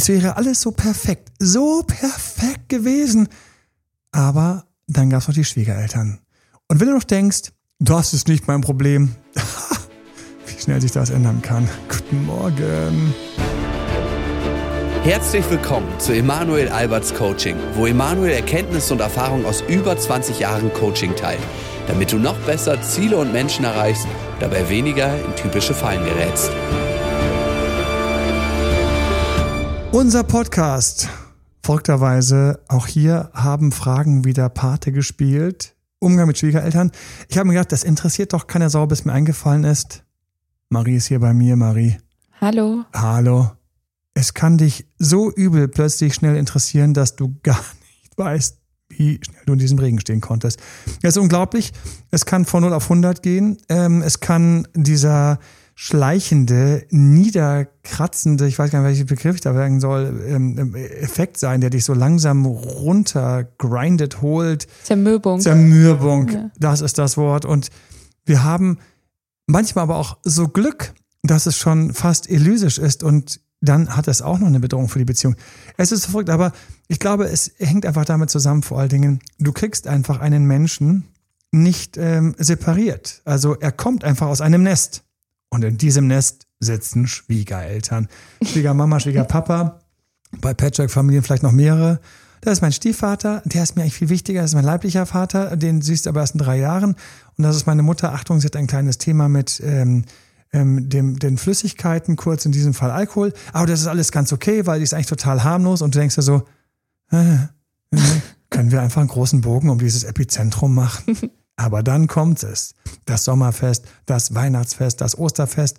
es wäre alles so perfekt, so perfekt gewesen. Aber dann gab es noch die Schwiegereltern. Und wenn du noch denkst, das ist nicht mein Problem, wie schnell sich das ändern kann. Guten Morgen. Herzlich willkommen zu Emanuel Alberts Coaching, wo Emanuel Erkenntnisse und Erfahrung aus über 20 Jahren Coaching teilt, damit du noch besser Ziele und Menschen erreichst, dabei weniger in typische Fallen gerätst. Unser Podcast. Folgterweise, auch hier haben Fragen wieder Pate gespielt. Umgang mit Schwiegereltern. Ich habe mir gedacht, das interessiert doch keiner Sau, bis mir eingefallen ist. Marie ist hier bei mir, Marie. Hallo. Hallo. Es kann dich so übel plötzlich schnell interessieren, dass du gar nicht weißt, wie schnell du in diesem Regen stehen konntest. Es ist unglaublich. Es kann von 0 auf 100 gehen. Ähm, es kann dieser schleichende, niederkratzende, ich weiß gar nicht, welchen Begriff ich da sagen soll, ähm, ähm, Effekt sein, der dich so langsam runtergrindet, holt. Zermürbung. Zermürbung, ja. das ist das Wort. Und wir haben manchmal aber auch so Glück, dass es schon fast elysisch ist und dann hat es auch noch eine Bedrohung für die Beziehung. Es ist verrückt, aber ich glaube, es hängt einfach damit zusammen, vor allen Dingen, du kriegst einfach einen Menschen nicht ähm, separiert. Also er kommt einfach aus einem Nest. Und in diesem Nest sitzen Schwiegereltern. Schwiegermama, Schwiegerpapa, bei Patchwork-Familien vielleicht noch mehrere. Das ist mein Stiefvater, der ist mir eigentlich viel wichtiger, das ist mein leiblicher Vater, den siehst du aber erst in drei Jahren. Und das ist meine Mutter. Achtung, sie hat ein kleines Thema mit ähm, ähm, dem, den Flüssigkeiten, kurz in diesem Fall Alkohol. Aber das ist alles ganz okay, weil die ist eigentlich total harmlos und du denkst dir so, äh, äh, können wir einfach einen großen Bogen um dieses Epizentrum machen? Aber dann kommt es. Das Sommerfest, das Weihnachtsfest, das Osterfest.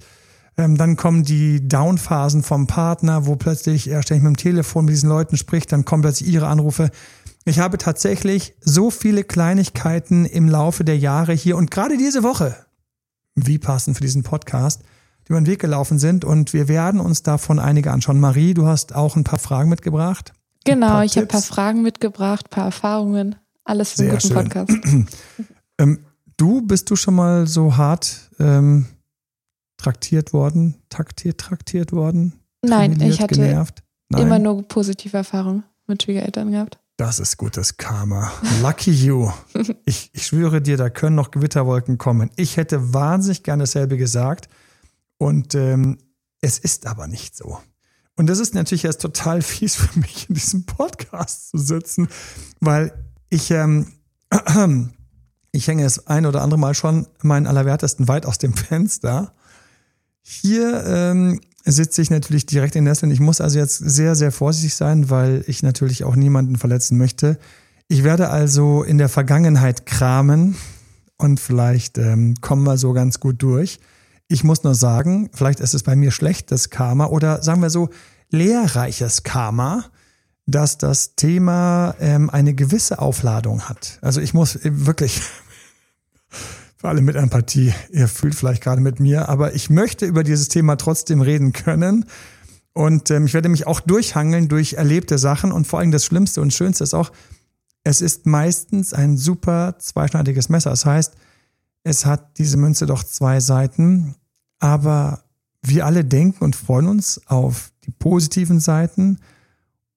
Ähm, dann kommen die Downphasen vom Partner, wo plötzlich er ständig mit dem Telefon mit diesen Leuten spricht, dann kommen plötzlich ihre Anrufe. Ich habe tatsächlich so viele Kleinigkeiten im Laufe der Jahre hier und gerade diese Woche, wie passend für diesen Podcast, die über den Weg gelaufen sind und wir werden uns davon einige anschauen. Marie, du hast auch ein paar Fragen mitgebracht. Genau, ich habe ein paar Fragen mitgebracht, ein paar Erfahrungen, alles für einen guten schön. Podcast. Ähm, du, bist du schon mal so hart ähm, traktiert worden, taktiert, traktiert worden? Nein, ich hatte genervt? Nein. immer nur positive Erfahrungen mit Schwiegereltern gehabt. Das ist gutes Karma. Lucky you. Ich, ich schwöre dir, da können noch Gewitterwolken kommen. Ich hätte wahnsinnig gerne dasselbe gesagt. Und ähm, es ist aber nicht so. Und das ist natürlich erst total fies für mich, in diesem Podcast zu sitzen, weil ich ähm, Ich hänge es ein oder andere Mal schon meinen Allerwertesten weit aus dem Fenster. Hier ähm, sitze ich natürlich direkt in Nesseln. Ich muss also jetzt sehr, sehr vorsichtig sein, weil ich natürlich auch niemanden verletzen möchte. Ich werde also in der Vergangenheit kramen und vielleicht ähm, kommen wir so ganz gut durch. Ich muss nur sagen, vielleicht ist es bei mir schlechtes Karma oder sagen wir so lehrreiches Karma dass das Thema ähm, eine gewisse Aufladung hat. Also ich muss wirklich für alle mit Empathie, ihr fühlt vielleicht gerade mit mir, aber ich möchte über dieses Thema trotzdem reden können. Und ähm, ich werde mich auch durchhangeln durch erlebte Sachen. Und vor allem das Schlimmste und Schönste ist auch, es ist meistens ein super zweischneidiges Messer. Das heißt, es hat diese Münze doch zwei Seiten, aber wir alle denken und freuen uns auf die positiven Seiten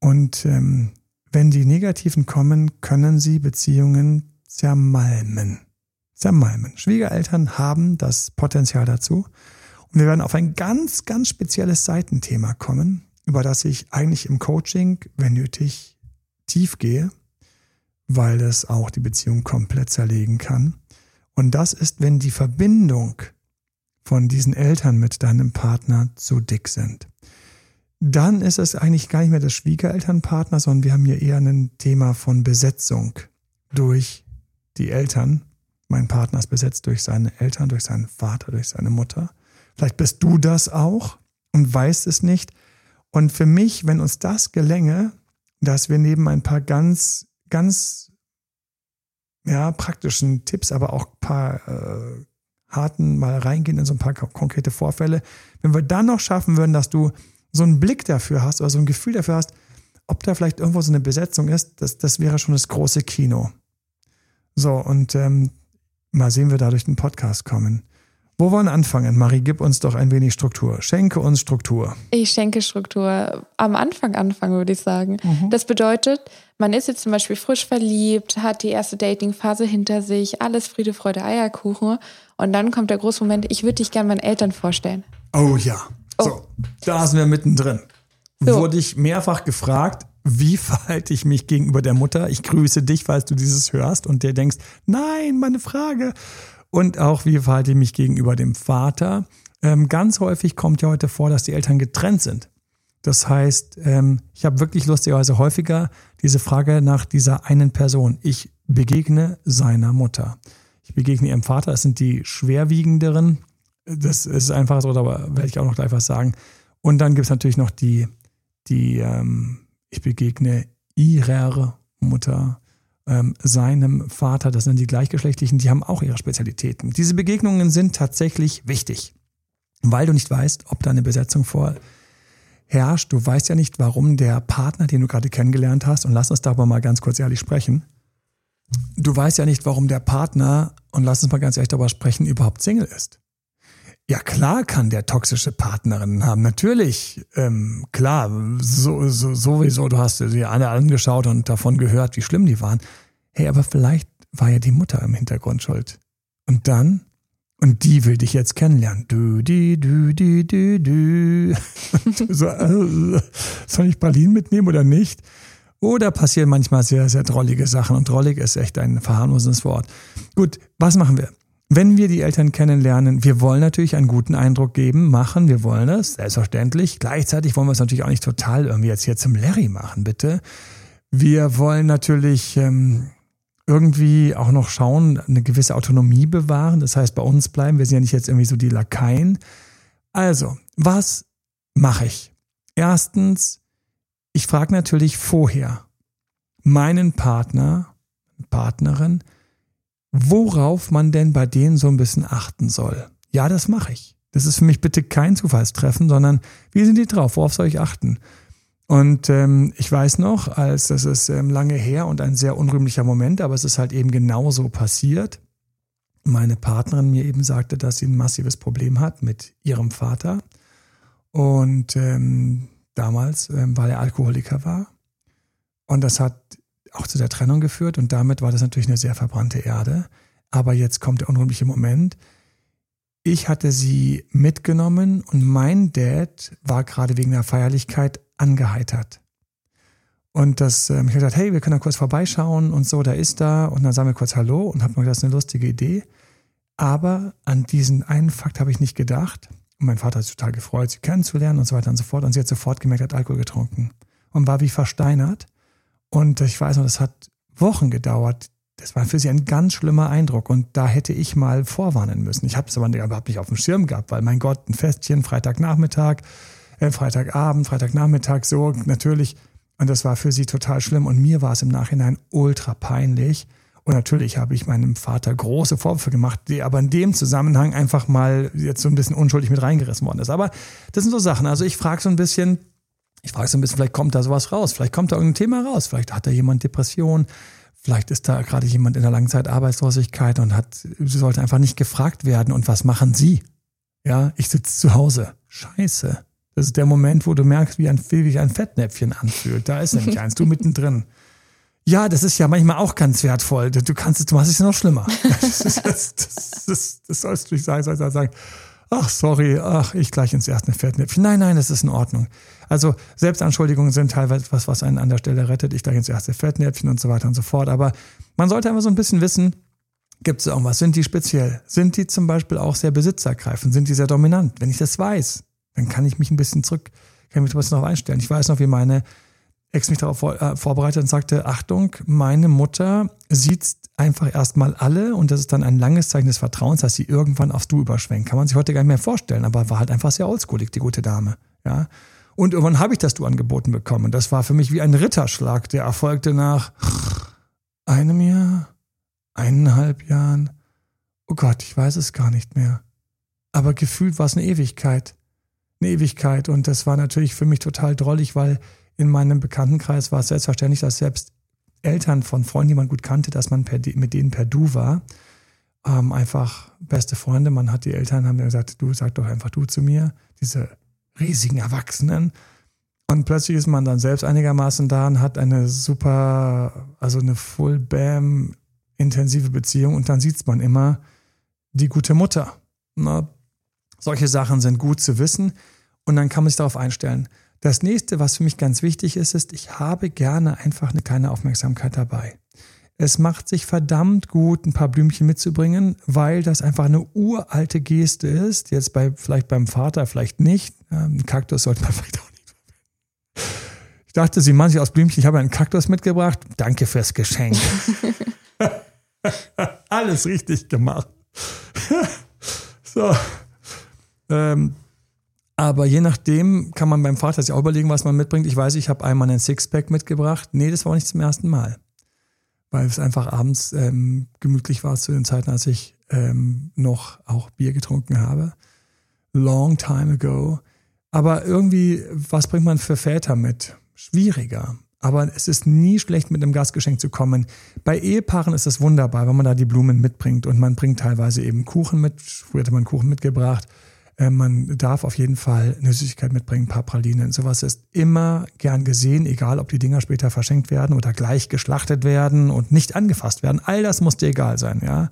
und ähm, wenn die negativen kommen, können sie Beziehungen zermalmen. Zermalmen. Schwiegereltern haben das Potenzial dazu. Und wir werden auf ein ganz, ganz spezielles Seitenthema kommen, über das ich eigentlich im Coaching, wenn nötig, tief gehe, weil das auch die Beziehung komplett zerlegen kann. Und das ist, wenn die Verbindung von diesen Eltern mit deinem Partner zu dick sind dann ist es eigentlich gar nicht mehr das Schwiegerelternpartner, sondern wir haben hier eher ein Thema von Besetzung durch die Eltern. Mein Partner ist besetzt durch seine Eltern, durch seinen Vater, durch seine Mutter. Vielleicht bist du das auch und weißt es nicht. Und für mich, wenn uns das gelänge, dass wir neben ein paar ganz, ganz ja, praktischen Tipps, aber auch ein paar äh, harten mal reingehen in so ein paar konkrete Vorfälle, wenn wir dann noch schaffen würden, dass du so einen Blick dafür hast oder so ein Gefühl dafür hast, ob da vielleicht irgendwo so eine Besetzung ist, das, das wäre schon das große Kino. So, und ähm, mal sehen, wir da durch den Podcast kommen. Wo wollen wir anfangen? Marie, gib uns doch ein wenig Struktur. Schenke uns Struktur. Ich schenke Struktur. Am Anfang anfangen, würde ich sagen. Mhm. Das bedeutet, man ist jetzt zum Beispiel frisch verliebt, hat die erste Datingphase hinter sich, alles Friede, Freude, Eierkuchen. Und dann kommt der große Moment, ich würde dich gerne meinen Eltern vorstellen. Oh ja. Oh. So, da sind wir mittendrin. So. Wurde ich mehrfach gefragt, wie verhalte ich mich gegenüber der Mutter? Ich grüße dich, falls du dieses hörst und dir denkst, nein, meine Frage und auch wie verhalte ich mich gegenüber dem Vater. Ähm, ganz häufig kommt ja heute vor, dass die Eltern getrennt sind. Das heißt, ähm, ich habe wirklich lustigerweise häufiger diese Frage nach dieser einen Person. Ich begegne seiner Mutter. Ich begegne ihrem Vater. Das sind die schwerwiegenderen. Das ist einfach so, da werde ich auch noch gleich was sagen. Und dann gibt es natürlich noch die, die ähm, ich begegne ihrer Mutter ähm, seinem Vater, das sind die Gleichgeschlechtlichen, die haben auch ihre Spezialitäten. Diese Begegnungen sind tatsächlich wichtig, weil du nicht weißt, ob da eine Besetzung vorherrscht. Du weißt ja nicht, warum der Partner, den du gerade kennengelernt hast, und lass uns darüber mal ganz kurz ehrlich sprechen, du weißt ja nicht, warum der Partner, und lass uns mal ganz ehrlich darüber sprechen, überhaupt Single ist. Ja, klar kann der toxische Partnerin haben. Natürlich, ähm, klar, so, so, sowieso, du hast sie alle angeschaut und davon gehört, wie schlimm die waren. Hey, aber vielleicht war ja die Mutter im Hintergrund schuld. Und dann? Und die will dich jetzt kennenlernen. Du, die, du, die, du, du. so, äh, soll ich Berlin mitnehmen oder nicht? Oder passieren manchmal sehr, sehr drollige Sachen. Und drollig ist echt ein verharmlosendes Wort. Gut, was machen wir? Wenn wir die Eltern kennenlernen, wir wollen natürlich einen guten Eindruck geben, machen, wir wollen das, selbstverständlich. Gleichzeitig wollen wir es natürlich auch nicht total irgendwie jetzt hier zum Larry machen, bitte. Wir wollen natürlich ähm, irgendwie auch noch schauen, eine gewisse Autonomie bewahren. Das heißt, bei uns bleiben. Wir sind ja nicht jetzt irgendwie so die Lakaien. Also, was mache ich? Erstens, ich frage natürlich vorher meinen Partner, Partnerin, worauf man denn bei denen so ein bisschen achten soll. Ja, das mache ich. Das ist für mich bitte kein Zufallstreffen, sondern wie sind die drauf? Worauf soll ich achten? Und ähm, ich weiß noch, als das ist ähm, lange her und ein sehr unrühmlicher Moment, aber es ist halt eben genauso passiert. Meine Partnerin mir eben sagte, dass sie ein massives Problem hat mit ihrem Vater. Und ähm, damals, ähm, weil er Alkoholiker war. Und das hat auch zu der Trennung geführt und damit war das natürlich eine sehr verbrannte Erde. Aber jetzt kommt der unrühmliche Moment. Ich hatte sie mitgenommen und mein Dad war gerade wegen der Feierlichkeit angeheitert. Und das, ähm, ich habe gesagt, hey, wir können da kurz vorbeischauen und so, da ist da. Und dann sagen wir kurz Hallo und habe mir gedacht, das ist eine lustige Idee. Aber an diesen einen Fakt habe ich nicht gedacht. Und mein Vater hat sich total gefreut, sie kennenzulernen und so weiter und so fort. Und sie hat sofort gemerkt, hat Alkohol getrunken und war wie versteinert. Und ich weiß noch, das hat Wochen gedauert. Das war für sie ein ganz schlimmer Eindruck und da hätte ich mal vorwarnen müssen. Ich habe es aber überhaupt nicht auf dem Schirm gehabt, weil mein Gott, ein Festchen, Freitagnachmittag, äh, Freitagabend, Freitagnachmittag, so natürlich. Und das war für sie total schlimm und mir war es im Nachhinein ultra peinlich. Und natürlich habe ich meinem Vater große Vorwürfe gemacht, die aber in dem Zusammenhang einfach mal jetzt so ein bisschen unschuldig mit reingerissen worden ist. Aber das sind so Sachen. Also ich frage so ein bisschen, ich frage so ein bisschen, vielleicht kommt da sowas raus, vielleicht kommt da irgendein Thema raus, vielleicht hat da jemand Depression, vielleicht ist da gerade jemand in der Langzeitarbeitslosigkeit und hat, sie sollte einfach nicht gefragt werden. Und was machen Sie? Ja, ich sitze zu Hause. Scheiße. Das ist der Moment, wo du merkst, wie ein, wie ein Fettnäpfchen anfühlt. Da ist nämlich eins, du mittendrin. Ja, das ist ja manchmal auch ganz wertvoll. Du kannst es, du machst es noch schlimmer. Das, das, das, das, das sollst du nicht sagen, sollst du sagen ach sorry, ach, ich gleich ins erste Fettnäpfchen. Nein, nein, das ist in Ordnung. Also Selbstanschuldigungen sind teilweise etwas, was einen an der Stelle rettet. Ich gleich ins erste Fettnäpfchen und so weiter und so fort. Aber man sollte einfach so ein bisschen wissen, gibt es irgendwas? Sind die speziell? Sind die zum Beispiel auch sehr besitzergreifend? Sind die sehr dominant? Wenn ich das weiß, dann kann ich mich ein bisschen zurück, kann mich ein bisschen darauf einstellen. Ich weiß noch, wie meine Ex mich darauf vor, äh, vorbereitet und sagte, Achtung, meine Mutter sieht einfach erstmal alle und das ist dann ein langes Zeichen des Vertrauens, dass sie irgendwann aufs Du überschwenkt. Kann man sich heute gar nicht mehr vorstellen, aber war halt einfach sehr oldschoolig, die gute Dame. Ja. Und irgendwann habe ich das Du angeboten bekommen. Das war für mich wie ein Ritterschlag, der erfolgte nach einem Jahr, eineinhalb Jahren. Oh Gott, ich weiß es gar nicht mehr. Aber gefühlt war es eine Ewigkeit. Eine Ewigkeit. Und das war natürlich für mich total drollig, weil in meinem Bekanntenkreis war es selbstverständlich, dass selbst Eltern von Freunden, die man gut kannte, dass man per, mit denen per Du war. ähm, einfach beste Freunde. Man hat die Eltern, haben gesagt, du sag doch einfach du zu mir, diese riesigen Erwachsenen. Und plötzlich ist man dann selbst einigermaßen da und hat eine super, also eine Full-Bam intensive Beziehung und dann sieht man immer die gute Mutter. Na, solche Sachen sind gut zu wissen und dann kann man sich darauf einstellen. Das nächste, was für mich ganz wichtig ist, ist, ich habe gerne einfach eine kleine Aufmerksamkeit dabei. Es macht sich verdammt gut, ein paar Blümchen mitzubringen, weil das einfach eine uralte Geste ist. Jetzt bei, vielleicht beim Vater, vielleicht nicht. Ein ähm, Kaktus sollte man vielleicht auch nicht verwenden. Ich dachte, Sie machen sich aus Blümchen, ich habe einen Kaktus mitgebracht. Danke fürs Geschenk. Alles richtig gemacht. so. Ähm, aber je nachdem kann man beim Vater sich auch überlegen, was man mitbringt. Ich weiß, ich habe einmal einen Sixpack mitgebracht. Nee, das war auch nicht zum ersten Mal weil es einfach abends ähm, gemütlich war zu den Zeiten, als ich ähm, noch auch Bier getrunken habe. Long time ago. Aber irgendwie, was bringt man für Väter mit? Schwieriger. Aber es ist nie schlecht, mit einem Gastgeschenk zu kommen. Bei Ehepaaren ist es wunderbar, wenn man da die Blumen mitbringt und man bringt teilweise eben Kuchen mit. Früher hatte man Kuchen mitgebracht äh, man darf auf jeden Fall eine Süßigkeit mitbringen, ein paar Pralinen. Sowas ist immer gern gesehen, egal ob die Dinger später verschenkt werden oder gleich geschlachtet werden und nicht angefasst werden. All das muss dir egal sein, ja.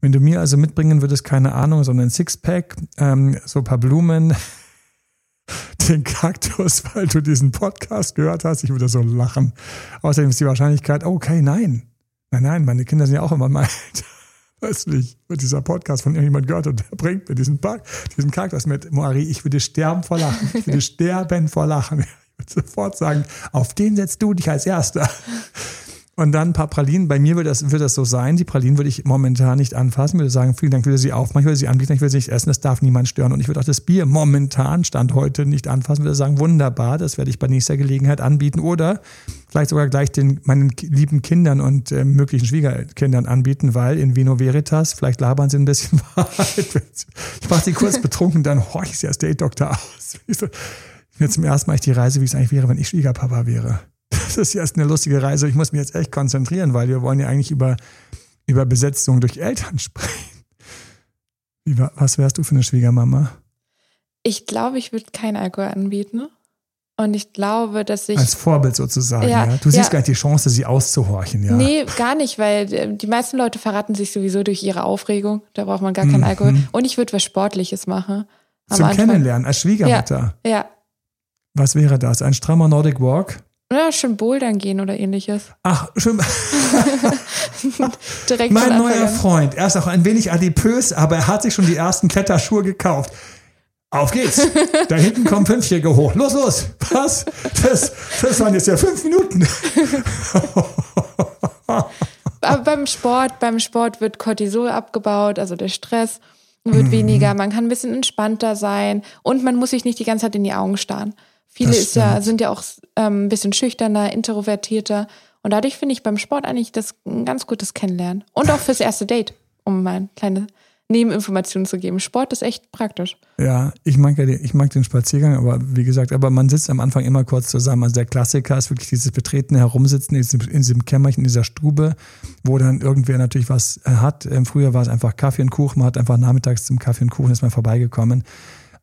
Wenn du mir also mitbringen würdest, keine Ahnung, so einen Sixpack, ähm, so ein paar Blumen, den Kaktus, weil du diesen Podcast gehört hast, ich würde so lachen. Außerdem ist die Wahrscheinlichkeit, okay, nein. Nein, nein, meine Kinder sind ja auch immer mal plötzlich wird dieser Podcast von irgendjemand gehört und der bringt mir diesen, Park, diesen Charakter mit. Moari, ich würde sterben vor Lachen. Ich würde sterben vor Lachen. Ich würde sofort sagen, auf den setzt du dich als Erster. Und dann ein paar Pralinen. Bei mir wird das, wird das so sein. Die Pralinen würde ich momentan nicht anfassen. Ich würde sagen, vielen Dank, ich würde sie aufmachen, ich würde sie anbieten, ich würde sie nicht essen, das darf niemand stören. Und ich würde auch das Bier momentan, Stand heute, nicht anfassen. Ich würde sagen, wunderbar, das werde ich bei nächster Gelegenheit anbieten. Oder vielleicht sogar gleich den, meinen lieben Kindern und äh, möglichen Schwiegerkindern anbieten, weil in Vino Veritas, vielleicht labern sie ein bisschen Wahrheit. Ich mache sie kurz betrunken, dann horch ich sie als Date-Doktor aus. Mir zum ersten Mal ich die Reise, wie es eigentlich wäre, wenn ich Schwiegerpapa wäre das ist jetzt eine lustige Reise. Ich muss mich jetzt echt konzentrieren, weil wir wollen ja eigentlich über, über Besetzung durch Eltern sprechen. Wie, was wärst du für eine Schwiegermama? Ich glaube, ich würde kein Alkohol anbieten. Und ich glaube, dass ich. Als Vorbild sozusagen, ja. ja. Du siehst ja. gar nicht die Chance, sie auszuhorchen, ja. Nee, gar nicht, weil äh, die meisten Leute verraten sich sowieso durch ihre Aufregung. Da braucht man gar keinen mhm. Alkohol. Und ich würde was Sportliches machen. Zum Anfang. Kennenlernen, als Schwiegermutter. Ja. ja. Was wäre das? Ein strammer Nordic Walk? Ja, schön bouldern gehen oder ähnliches. Ach, schön. Direkt mein neuer Freund. Er ist auch ein wenig adipös, aber er hat sich schon die ersten Kletterschuhe gekauft. Auf geht's. Da hinten kommen Fünfjährige hoch. Los, los. Was? Das, das waren jetzt ja fünf Minuten. aber beim Sport, beim Sport wird Cortisol abgebaut, also der Stress wird mhm. weniger. Man kann ein bisschen entspannter sein und man muss sich nicht die ganze Zeit in die Augen starren. Viele ja, sind ja auch ähm, ein bisschen schüchterner, introvertierter. Und dadurch finde ich beim Sport eigentlich das ein ganz gutes Kennenlernen. Und auch fürs erste Date, um mal eine kleine Nebeninformationen zu geben. Sport ist echt praktisch. Ja, ich mag ja den, ich mag den Spaziergang, aber wie gesagt, aber man sitzt am Anfang immer kurz zusammen. Also der Klassiker ist wirklich dieses betretene Herumsitzen in diesem, in diesem Kämmerchen, in dieser Stube, wo dann irgendwer natürlich was hat. Ähm, früher war es einfach Kaffee und Kuchen, man hat einfach nachmittags zum Kaffee und Kuchen ist man vorbeigekommen.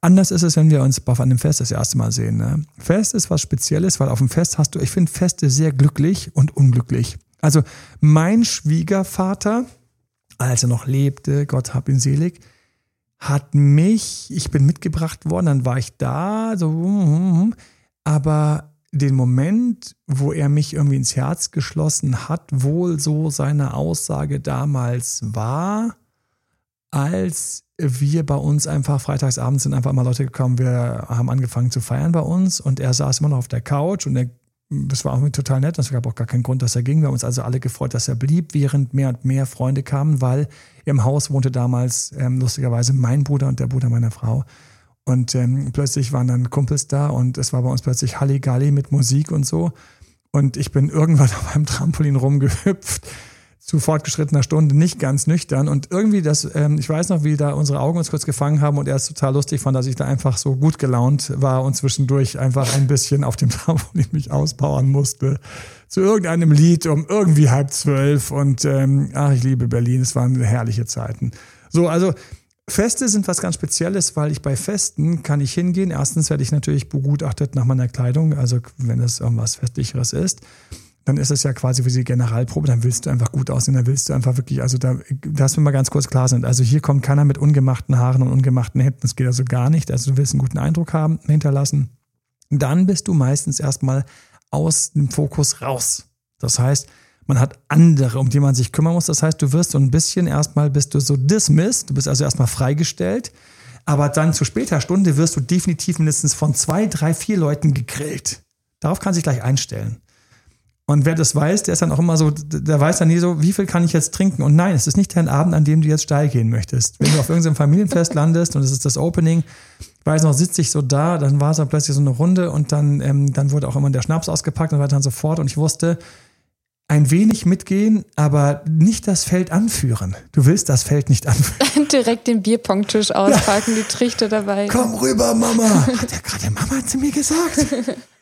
Anders ist es, wenn wir uns auf einem Fest das erste Mal sehen. Ne? Fest ist was Spezielles, weil auf dem Fest hast du, ich finde Feste sehr glücklich und unglücklich. Also mein Schwiegervater, als er noch lebte, Gott hab ihn selig, hat mich, ich bin mitgebracht worden, dann war ich da, so, hm, hm, hm, aber den Moment, wo er mich irgendwie ins Herz geschlossen hat, wohl so seine Aussage damals war, als wir bei uns einfach freitagsabends sind einfach mal Leute gekommen, wir haben angefangen zu feiern bei uns und er saß immer noch auf der Couch und er, das war auch total nett, es gab auch gar keinen Grund, dass er ging. Wir haben uns also alle gefreut, dass er blieb, während mehr und mehr Freunde kamen, weil im Haus wohnte damals ähm, lustigerweise mein Bruder und der Bruder meiner Frau. Und ähm, plötzlich waren dann Kumpels da und es war bei uns plötzlich Halligalli mit Musik und so. Und ich bin irgendwann auf einem Trampolin rumgehüpft zu fortgeschrittener Stunde nicht ganz nüchtern. Und irgendwie das, ähm, ich weiß noch, wie da unsere Augen uns kurz gefangen haben und er ist total lustig fand, dass ich da einfach so gut gelaunt war und zwischendurch einfach ein bisschen auf dem Trampolin mich auspowern musste. Zu irgendeinem Lied um irgendwie halb zwölf und ähm, ach, ich liebe Berlin, es waren herrliche Zeiten. So, also Feste sind was ganz Spezielles, weil ich bei Festen kann ich hingehen. Erstens werde ich natürlich begutachtet nach meiner Kleidung, also wenn es irgendwas Festlicheres ist dann ist es ja quasi wie die Generalprobe, dann willst du einfach gut aussehen, dann willst du einfach wirklich, also da, dass wir mal ganz kurz klar sind. Also hier kommt keiner mit ungemachten Haaren und ungemachten Händen, das geht also gar nicht. Also du willst einen guten Eindruck haben, hinterlassen. Dann bist du meistens erstmal aus dem Fokus raus. Das heißt, man hat andere, um die man sich kümmern muss. Das heißt, du wirst so ein bisschen erstmal bist du so dismissed, du bist also erstmal freigestellt. Aber dann zu später Stunde wirst du definitiv mindestens von zwei, drei, vier Leuten gegrillt. Darauf kann sich gleich einstellen. Und wer das weiß, der ist dann auch immer so, der weiß dann nie so, wie viel kann ich jetzt trinken? Und nein, es ist nicht dein Abend, an dem du jetzt steil gehen möchtest. Wenn du auf irgendeinem Familienfest landest und es ist das Opening, weiß noch, sitze ich so da, dann war es dann plötzlich so eine Runde und dann, ähm, dann wurde auch immer der Schnaps ausgepackt und weiter und so fort. Und ich wusste, ein wenig mitgehen, aber nicht das Feld anführen. Du willst das Feld nicht anführen. Direkt den Bierpongtisch auspacken, die Trichter dabei. Komm rüber, Mama. Hat er gerade Mama zu mir gesagt?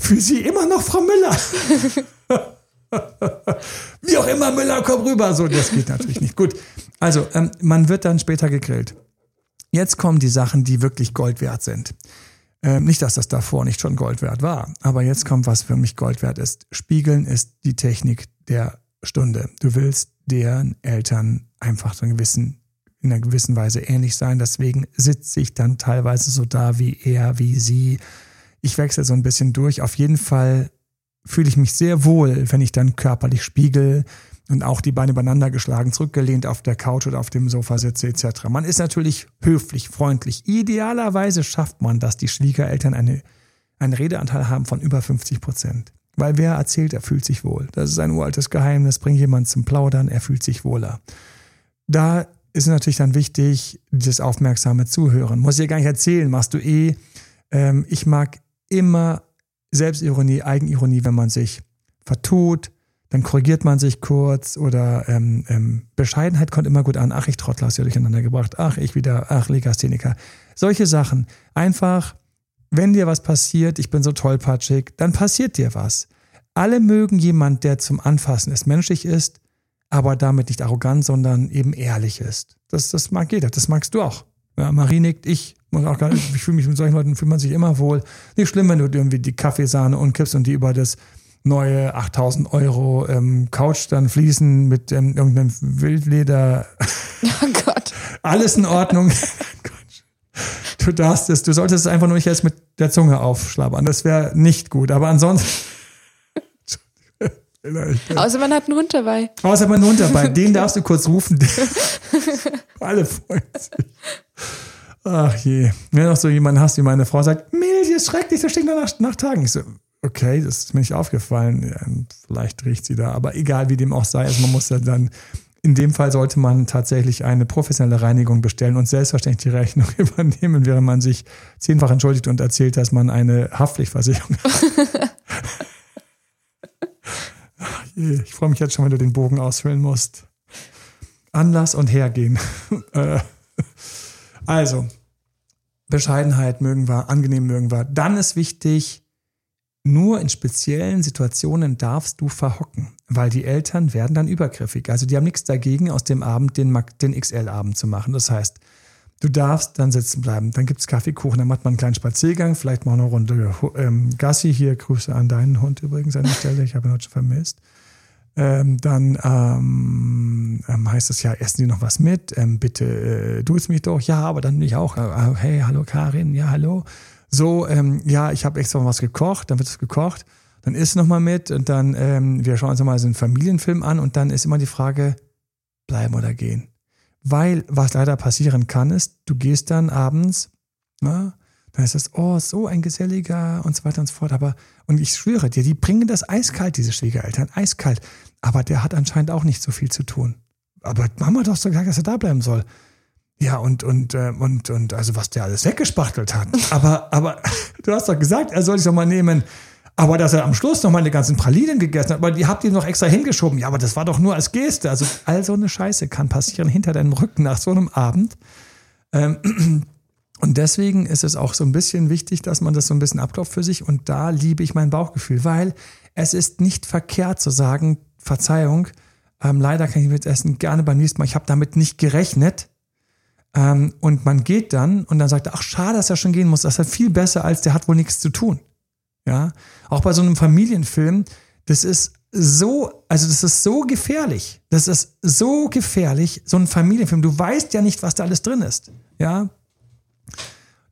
Für Sie immer noch Frau Müller. Wie auch immer, Müller, komm rüber. So, das geht natürlich nicht. Gut. Also, ähm, man wird dann später gegrillt. Jetzt kommen die Sachen, die wirklich Gold wert sind. Ähm, nicht, dass das davor nicht schon Gold wert war, aber jetzt kommt, was für mich Gold wert ist. Spiegeln ist die Technik der Stunde. Du willst deren Eltern einfach so gewissen, in einer gewissen Weise ähnlich sein. Deswegen sitze ich dann teilweise so da wie er, wie sie ich wechsle so ein bisschen durch. Auf jeden Fall fühle ich mich sehr wohl, wenn ich dann körperlich spiegel und auch die Beine übereinander geschlagen, zurückgelehnt auf der Couch oder auf dem Sofa sitze etc. Man ist natürlich höflich, freundlich. Idealerweise schafft man, dass die Schwiegereltern eine, einen Redeanteil haben von über 50 Prozent. Weil wer erzählt, er fühlt sich wohl. Das ist ein uraltes Geheimnis, bringt jemand zum Plaudern, er fühlt sich wohler. Da ist natürlich dann wichtig, das aufmerksame Zuhören. Muss ich dir gar nicht erzählen, machst du eh. Ähm, ich mag immer Selbstironie, Eigenironie, wenn man sich vertut, dann korrigiert man sich kurz oder ähm, ähm, Bescheidenheit kommt immer gut an. Ach, ich Trottel hast du durcheinander gebracht. Ach, ich wieder, ach, Legastheniker. Solche Sachen. Einfach, wenn dir was passiert, ich bin so tollpatschig, dann passiert dir was. Alle mögen jemand, der zum Anfassen ist, menschlich ist, aber damit nicht arrogant, sondern eben ehrlich ist. Das, das mag jeder, das magst du auch. Ja, Marie nickt, ich muss auch gar nicht, ich fühle mich mit solchen Leuten fühlt man sich immer wohl. Nicht schlimm, wenn du irgendwie die Kaffeesahne umkippst und die über das neue 8000 Euro ähm, Couch dann fließen mit ähm, irgendeinem Wildleder. Oh Gott. Alles in Ordnung. du darfst es, du solltest es einfach nur nicht erst mit der Zunge aufschlabbern. Das wäre nicht gut. Aber ansonsten. Außer man hat einen Hund dabei. Außer man hat einen Hund dabei. Den darfst du kurz rufen. Alle freuen sich. Ach je. Wenn du noch so jemanden hast, wie meine Frau sagt, Milch ist schrecklich, das stinkt nach, nach Tagen. Ich so, okay, das ist mir nicht aufgefallen. Ja, vielleicht riecht sie da, aber egal wie dem auch sei, also man muss ja dann, in dem Fall sollte man tatsächlich eine professionelle Reinigung bestellen und selbstverständlich die Rechnung übernehmen, während man sich zehnfach entschuldigt und erzählt, dass man eine Haftpflichtversicherung hat. Ach je, ich freue mich jetzt schon, wenn du den Bogen ausfüllen musst. Anlass und hergehen. Also, Bescheidenheit mögen wir, angenehm mögen wir. Dann ist wichtig, nur in speziellen Situationen darfst du verhocken, weil die Eltern werden dann übergriffig. Also die haben nichts dagegen, aus dem Abend den, den XL-Abend zu machen. Das heißt, du darfst dann sitzen bleiben. Dann gibt es Kaffeekuchen, dann macht man einen kleinen Spaziergang, vielleicht mal eine Runde ähm, Gassi. Hier, Grüße an deinen Hund übrigens an der Stelle. Ich habe ihn heute schon vermisst. Ähm, dann ähm, ähm, heißt es ja, essen Sie noch was mit? Ähm, bitte äh, du es mich doch. Ja, aber dann nicht auch. Äh, hey, hallo Karin, ja, hallo. So, ähm, ja, ich habe extra was gekocht, dann wird es gekocht, dann isst noch mal mit und dann, ähm, wir schauen uns mal so einen Familienfilm an und dann ist immer die Frage, bleiben oder gehen. Weil was leider passieren kann, ist, du gehst dann abends, na, dann ist es, oh, so ein geselliger und so weiter und so fort. Aber, und ich schwöre dir, die bringen das eiskalt, diese Schwiegereltern, eiskalt. Aber der hat anscheinend auch nicht so viel zu tun. Aber Mama hat doch so gesagt, dass er da bleiben soll. Ja, und, und, äh, und, und, also was der alles weggespachtelt hat. Aber, aber du hast doch gesagt, er soll sich doch mal nehmen. Aber dass er am Schluss noch meine ganzen Pralinen gegessen hat, aber die habt ihr noch extra hingeschoben. Ja, aber das war doch nur als Geste. Also all so eine Scheiße kann passieren hinter deinem Rücken nach so einem Abend. Ähm, und deswegen ist es auch so ein bisschen wichtig, dass man das so ein bisschen abklopft für sich. Und da liebe ich mein Bauchgefühl, weil es ist nicht verkehrt zu sagen, Verzeihung, ähm, leider kann ich mit Essen gerne beim nächsten Mal, ich habe damit nicht gerechnet. Ähm, und man geht dann und dann sagt, ach schade, dass er schon gehen muss. Das ist halt viel besser, als der hat wohl nichts zu tun. Ja, auch bei so einem Familienfilm, das ist so, also das ist so gefährlich. Das ist so gefährlich, so ein Familienfilm. Du weißt ja nicht, was da alles drin ist. Ja.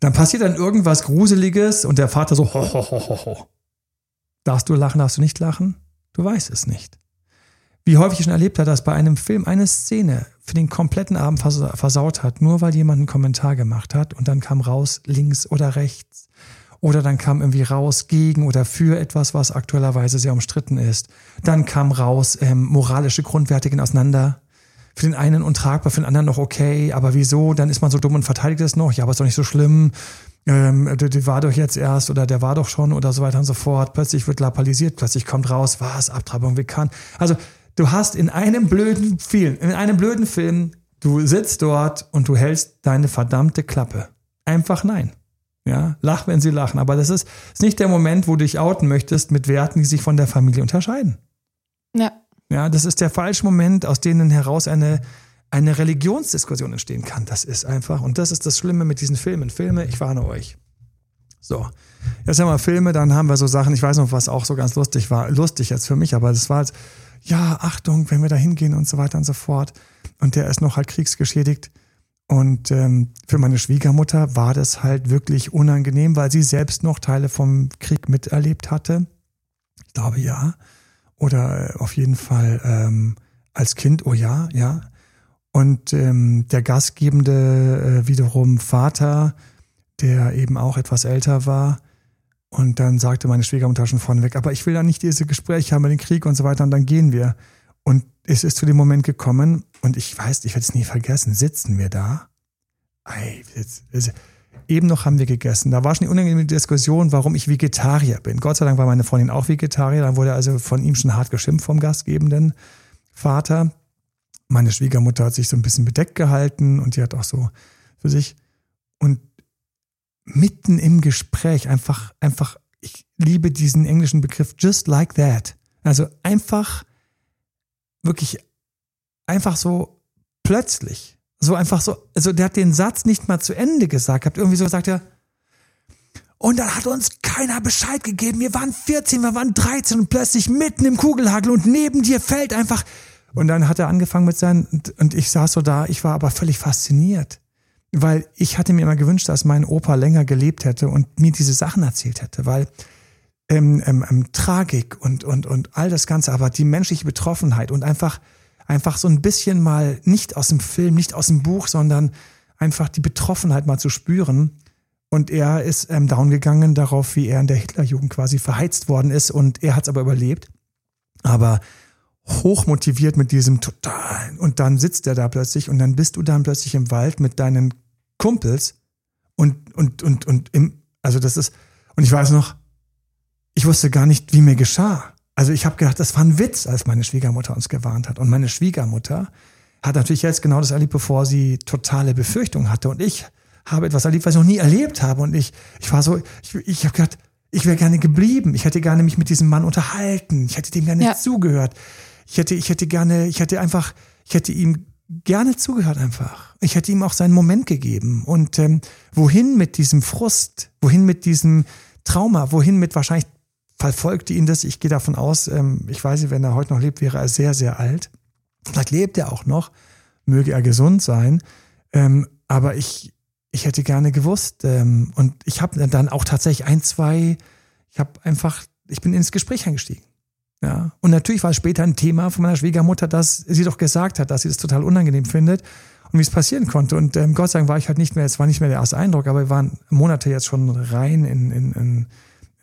Dann passiert dann irgendwas Gruseliges und der Vater so, ho, ho, ho, ho, ho. Darfst du lachen, darfst du nicht lachen? Du weißt es nicht. Wie häufig ich schon erlebt habe, dass bei einem Film eine Szene für den kompletten Abend versaut hat, nur weil jemand einen Kommentar gemacht hat und dann kam raus links oder rechts oder dann kam irgendwie raus gegen oder für etwas, was aktuellerweise sehr umstritten ist. Dann kam raus, ähm, moralische Grundwerte gehen auseinander. Für den einen untragbar, für den anderen noch okay. Aber wieso? Dann ist man so dumm und verteidigt es noch. Ja, aber ist doch nicht so schlimm. Ähm, der, der war doch jetzt erst oder der war doch schon oder so weiter und so fort. Plötzlich wird lapalisiert, plötzlich kommt raus, was, Abtreibung, wie kann. Also, du hast in einem blöden Film, in einem blöden Film, du sitzt dort und du hältst deine verdammte Klappe. Einfach nein. Ja, lach, wenn sie lachen. Aber das ist, ist nicht der Moment, wo du dich outen möchtest mit Werten, die sich von der Familie unterscheiden. Ja. Ja, das ist der falsche Moment, aus denen heraus eine, eine Religionsdiskussion entstehen kann. Das ist einfach, und das ist das Schlimme mit diesen Filmen. Filme, ich warne euch. So. Jetzt haben wir Filme, dann haben wir so Sachen, ich weiß noch, was auch so ganz lustig war. Lustig jetzt für mich, aber das war halt, ja, Achtung, wenn wir da hingehen und so weiter und so fort. Und der ist noch halt kriegsgeschädigt und ähm, für meine Schwiegermutter war das halt wirklich unangenehm, weil sie selbst noch Teile vom Krieg miterlebt hatte. Ich glaube ja. Oder äh, auf jeden Fall ähm, als Kind, oh ja, ja. Und ähm, der gastgebende äh, wiederum Vater, der eben auch etwas älter war. Und dann sagte meine Schwiegermutter schon vorneweg, aber ich will ja nicht diese Gespräche haben mit dem Krieg und so weiter und dann gehen wir. Und es ist zu dem Moment gekommen und ich weiß, ich werde es nie vergessen, sitzen wir da. Ey, jetzt, jetzt, eben noch haben wir gegessen. Da war schon die unangenehme Diskussion, warum ich Vegetarier bin. Gott sei Dank war meine Freundin auch Vegetarier. Dann wurde also von ihm schon hart geschimpft vom gastgebenden Vater. Meine Schwiegermutter hat sich so ein bisschen bedeckt gehalten und die hat auch so für sich. Und mitten im Gespräch einfach, einfach, ich liebe diesen englischen Begriff just like that. Also einfach wirklich einfach so plötzlich. So einfach so, also der hat den Satz nicht mal zu Ende gesagt, habt irgendwie so gesagt er, und dann hat uns keiner Bescheid gegeben. Wir waren 14, wir waren 13 und plötzlich mitten im Kugelhagel und neben dir fällt einfach. Und dann hat er angefangen mit seinen, und ich saß so da, ich war aber völlig fasziniert. Weil ich hatte mir immer gewünscht, dass mein Opa länger gelebt hätte und mir diese Sachen erzählt hätte, weil ähm, ähm, ähm, Tragik und, und, und all das Ganze, aber die menschliche Betroffenheit und einfach, einfach so ein bisschen mal nicht aus dem Film, nicht aus dem Buch, sondern einfach die Betroffenheit mal zu spüren. Und er ist ähm, down gegangen darauf, wie er in der Hitlerjugend quasi verheizt worden ist und er hat es aber überlebt. Aber hochmotiviert mit diesem totalen. Und dann sitzt er da plötzlich und dann bist du dann plötzlich im Wald mit deinen Kumpels und, und, und, und im, also das ist, und ich weiß noch, ich wusste gar nicht, wie mir geschah. Also ich habe gedacht, das war ein Witz, als meine Schwiegermutter uns gewarnt hat. Und meine Schwiegermutter hat natürlich jetzt genau das erlebt, bevor sie totale Befürchtung hatte. Und ich habe etwas erlebt, was ich noch nie erlebt habe. Und ich, ich war so, ich, ich habe gedacht, ich wäre gerne geblieben. Ich hätte gerne mich mit diesem Mann unterhalten. Ich hätte dem gerne ja. zugehört. Ich hätte, ich hätte gerne, ich hätte einfach, ich hätte ihm gerne zugehört einfach. Ich hätte ihm auch seinen Moment gegeben. Und ähm, wohin mit diesem Frust? Wohin mit diesem Trauma? Wohin mit wahrscheinlich verfolgte ihn das. Ich gehe davon aus, ähm, ich weiß nicht, wenn er heute noch lebt, wäre er sehr, sehr alt. Vielleicht lebt er auch noch, möge er gesund sein. Ähm, aber ich, ich hätte gerne gewusst. Ähm, und ich habe dann auch tatsächlich ein, zwei, ich habe einfach, ich bin ins Gespräch eingestiegen. Ja. Und natürlich war es später ein Thema von meiner Schwiegermutter, dass sie doch gesagt hat, dass sie das total unangenehm findet und wie es passieren konnte. Und ähm, Gott sei Dank war ich halt nicht mehr, es war nicht mehr der erste Eindruck, aber wir waren Monate jetzt schon rein in, in, in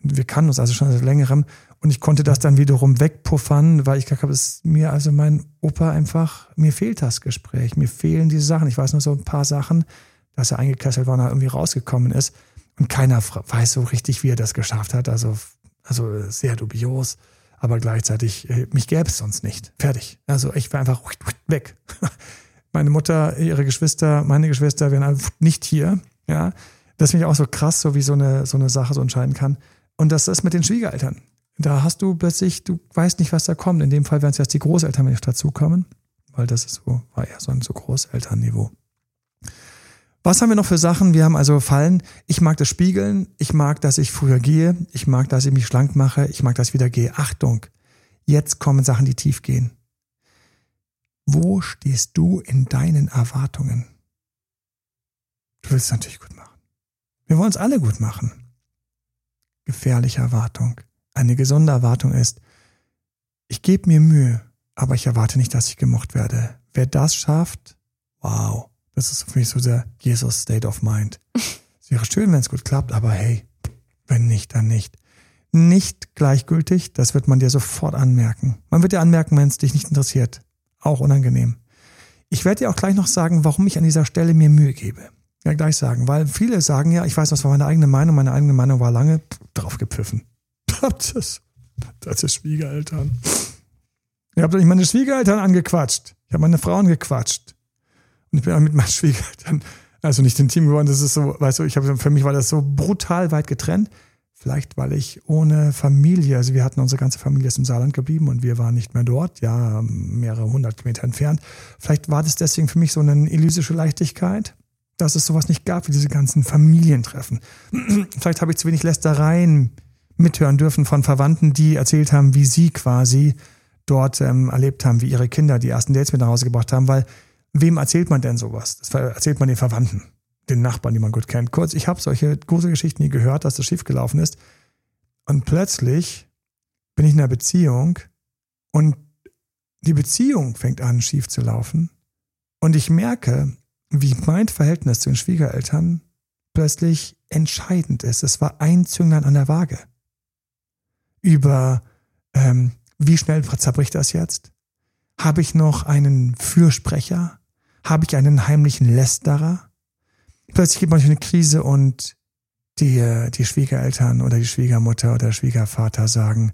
wir kannten uns also schon seit längerem und ich konnte das dann wiederum wegpuffern, weil ich gesagt habe, es mir, also mein Opa einfach, mir fehlt das Gespräch, mir fehlen diese Sachen. Ich weiß nur so ein paar Sachen, dass er eingekesselt war und irgendwie rausgekommen ist und keiner weiß so richtig, wie er das geschafft hat. Also Also sehr dubios, aber gleichzeitig, äh, mich gäbe es sonst nicht. Fertig. Also ich war einfach weg. Meine Mutter, ihre Geschwister, meine Geschwister wären einfach nicht hier. Ja, das finde ich auch so krass, so wie so eine, so eine Sache so entscheiden kann. Und das ist mit den Schwiegereltern. Da hast du plötzlich, du weißt nicht, was da kommt. In dem Fall werden es jetzt die Großeltern, wenn ich dazukommen, weil das ist so, war ja so ein so Großelternniveau. Was haben wir noch für Sachen? Wir haben also Fallen. Ich mag das Spiegeln. Ich mag, dass ich früher gehe. Ich mag, dass ich mich schlank mache. Ich mag, dass ich wieder gehe. Achtung. Jetzt kommen Sachen, die tief gehen. Wo stehst du in deinen Erwartungen? Du willst es natürlich gut machen. Wir wollen es alle gut machen. Gefährliche Erwartung. Eine gesunde Erwartung ist, ich gebe mir Mühe, aber ich erwarte nicht, dass ich gemocht werde. Wer das schafft, wow, das ist für mich so der Jesus State of Mind. Es wäre schön, wenn es gut klappt, aber hey, wenn nicht, dann nicht. Nicht gleichgültig, das wird man dir sofort anmerken. Man wird dir anmerken, wenn es dich nicht interessiert. Auch unangenehm. Ich werde dir auch gleich noch sagen, warum ich an dieser Stelle mir Mühe gebe. Ja, gleich sagen, weil viele sagen ja, ich weiß, was war meine eigene Meinung, meine eigene Meinung war lange drauf gepfiffen. Das, das ist Schwiegereltern. Habe doch nicht meine Schwiegereltern angequatscht. Ich habe meine Frauen gequatscht. Und ich bin auch mit meinen Schwiegereltern, also nicht intim geworden, das ist so, weißt du, ich habe für mich war das so brutal weit getrennt. Vielleicht, weil ich ohne Familie, also wir hatten unsere ganze Familie ist im Saarland geblieben und wir waren nicht mehr dort, ja, mehrere hundert Kilometer entfernt. Vielleicht war das deswegen für mich so eine elysische Leichtigkeit, dass es sowas nicht gab wie diese ganzen Familientreffen. Vielleicht habe ich zu wenig Lästereien mithören dürfen von Verwandten, die erzählt haben, wie sie quasi dort ähm, erlebt haben, wie ihre Kinder die ersten Dates mit nach Hause gebracht haben, weil wem erzählt man denn sowas? Das erzählt man den Verwandten, den Nachbarn, die man gut kennt. Kurz, ich habe solche große Geschichten nie gehört, dass das schiefgelaufen ist. Und plötzlich bin ich in einer Beziehung und die Beziehung fängt an, schief zu laufen. Und ich merke, wie mein Verhältnis zu den Schwiegereltern plötzlich entscheidend ist. Es war ein Zünglein an der Waage. Über ähm, wie schnell zerbricht das jetzt? Habe ich noch einen Fürsprecher? Habe ich einen heimlichen Lästerer? Plötzlich gibt man eine Krise und die, die Schwiegereltern oder die Schwiegermutter oder der Schwiegervater sagen,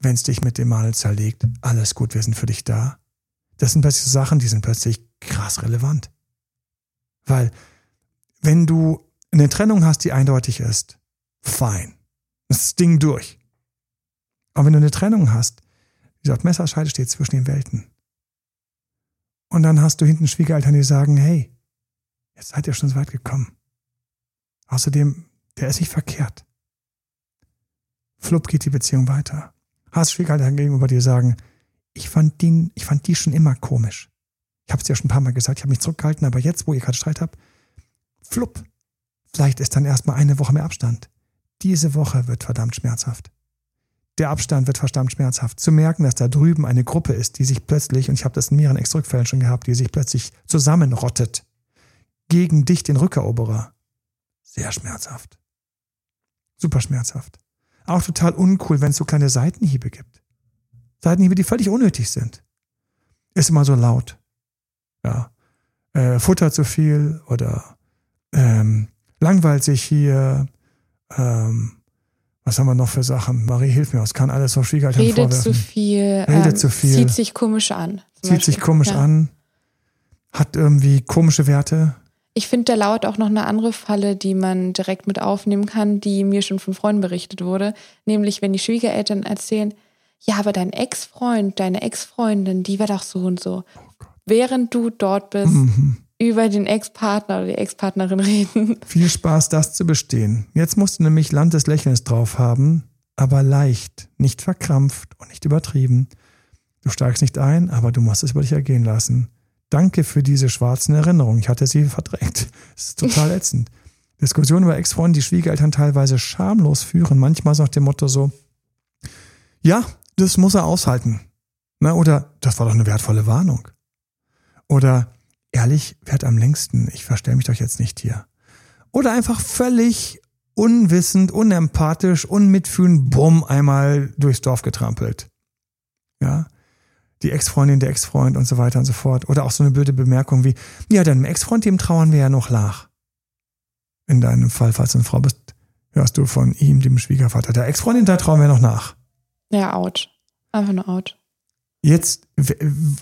wenn es dich mit dem Mal zerlegt, alles gut, wir sind für dich da. Das sind plötzlich Sachen, die sind plötzlich krass relevant. Weil, wenn du eine Trennung hast, die eindeutig ist, fein. Das Ding durch. Aber wenn du eine Trennung hast, wie gesagt, Messerscheide steht zwischen den Welten. Und dann hast du hinten Schwiegereltern, die sagen, hey, jetzt seid ihr schon so weit gekommen. Außerdem, der ist nicht verkehrt. Flupp geht die Beziehung weiter. Hast Schwiegereltern gegenüber dir sagen, ich fand den, ich fand die schon immer komisch. Ich habe es dir schon ein paar Mal gesagt, ich habe mich zurückgehalten, aber jetzt, wo ihr gerade Streit habt, flupp. Vielleicht ist dann erstmal eine Woche mehr Abstand. Diese Woche wird verdammt schmerzhaft. Der Abstand wird verdammt schmerzhaft. Zu merken, dass da drüben eine Gruppe ist, die sich plötzlich, und ich habe das in mehreren Ex-Rückfällen schon gehabt, die sich plötzlich zusammenrottet. Gegen dich, den Rückeroberer. Sehr schmerzhaft. Super schmerzhaft. Auch total uncool, wenn es so kleine Seitenhiebe gibt. Seitenhiebe, die völlig unnötig sind. Ist immer so laut ja, äh, Futter zu viel oder ähm, langweilt sich hier. Ähm, was haben wir noch für Sachen? Marie, hilf mir, was kann alles so Schwiegereltern Redet vorwerfen? zu viel. Redet ähm, zu viel. Zieht sich komisch an. Zieht Beispiel. sich komisch ja. an. Hat irgendwie komische Werte. Ich finde, da lauert auch noch eine andere Falle, die man direkt mit aufnehmen kann, die mir schon von Freunden berichtet wurde. Nämlich, wenn die Schwiegereltern erzählen, ja, aber dein Ex-Freund, deine Ex-Freundin, die war doch so und so. Oh während du dort bist, mhm. Über den Ex-Partner oder die Ex-Partnerin reden. Viel Spaß, das zu bestehen. Jetzt musst du nämlich Land des Lächelns drauf haben, aber leicht, nicht verkrampft und nicht übertrieben. Du steigst nicht ein, aber du musst es über dich ergehen lassen. Danke für diese schwarzen Erinnerungen. Ich hatte sie verdrängt. Das ist total ätzend. Diskussionen über Ex-Freunde, die Schwiegereltern teilweise schamlos führen, manchmal so nach dem Motto so, ja, das muss er aushalten. Na, oder das war doch eine wertvolle Warnung. Oder ehrlich, werd am längsten, ich verstell mich doch jetzt nicht hier. Oder einfach völlig unwissend, unempathisch, unmitfühlend, bumm, einmal durchs Dorf getrampelt. Ja. Die Ex-Freundin, der Ex-Freund und so weiter und so fort. Oder auch so eine blöde Bemerkung wie, ja, deinem Ex-Freund, dem trauern wir ja noch nach. In deinem Fall, falls du eine Frau bist, hörst du von ihm, dem Schwiegervater. Der Ex-Freundin, da trauen wir noch nach. Ja, out. Einfach nur out. Jetzt,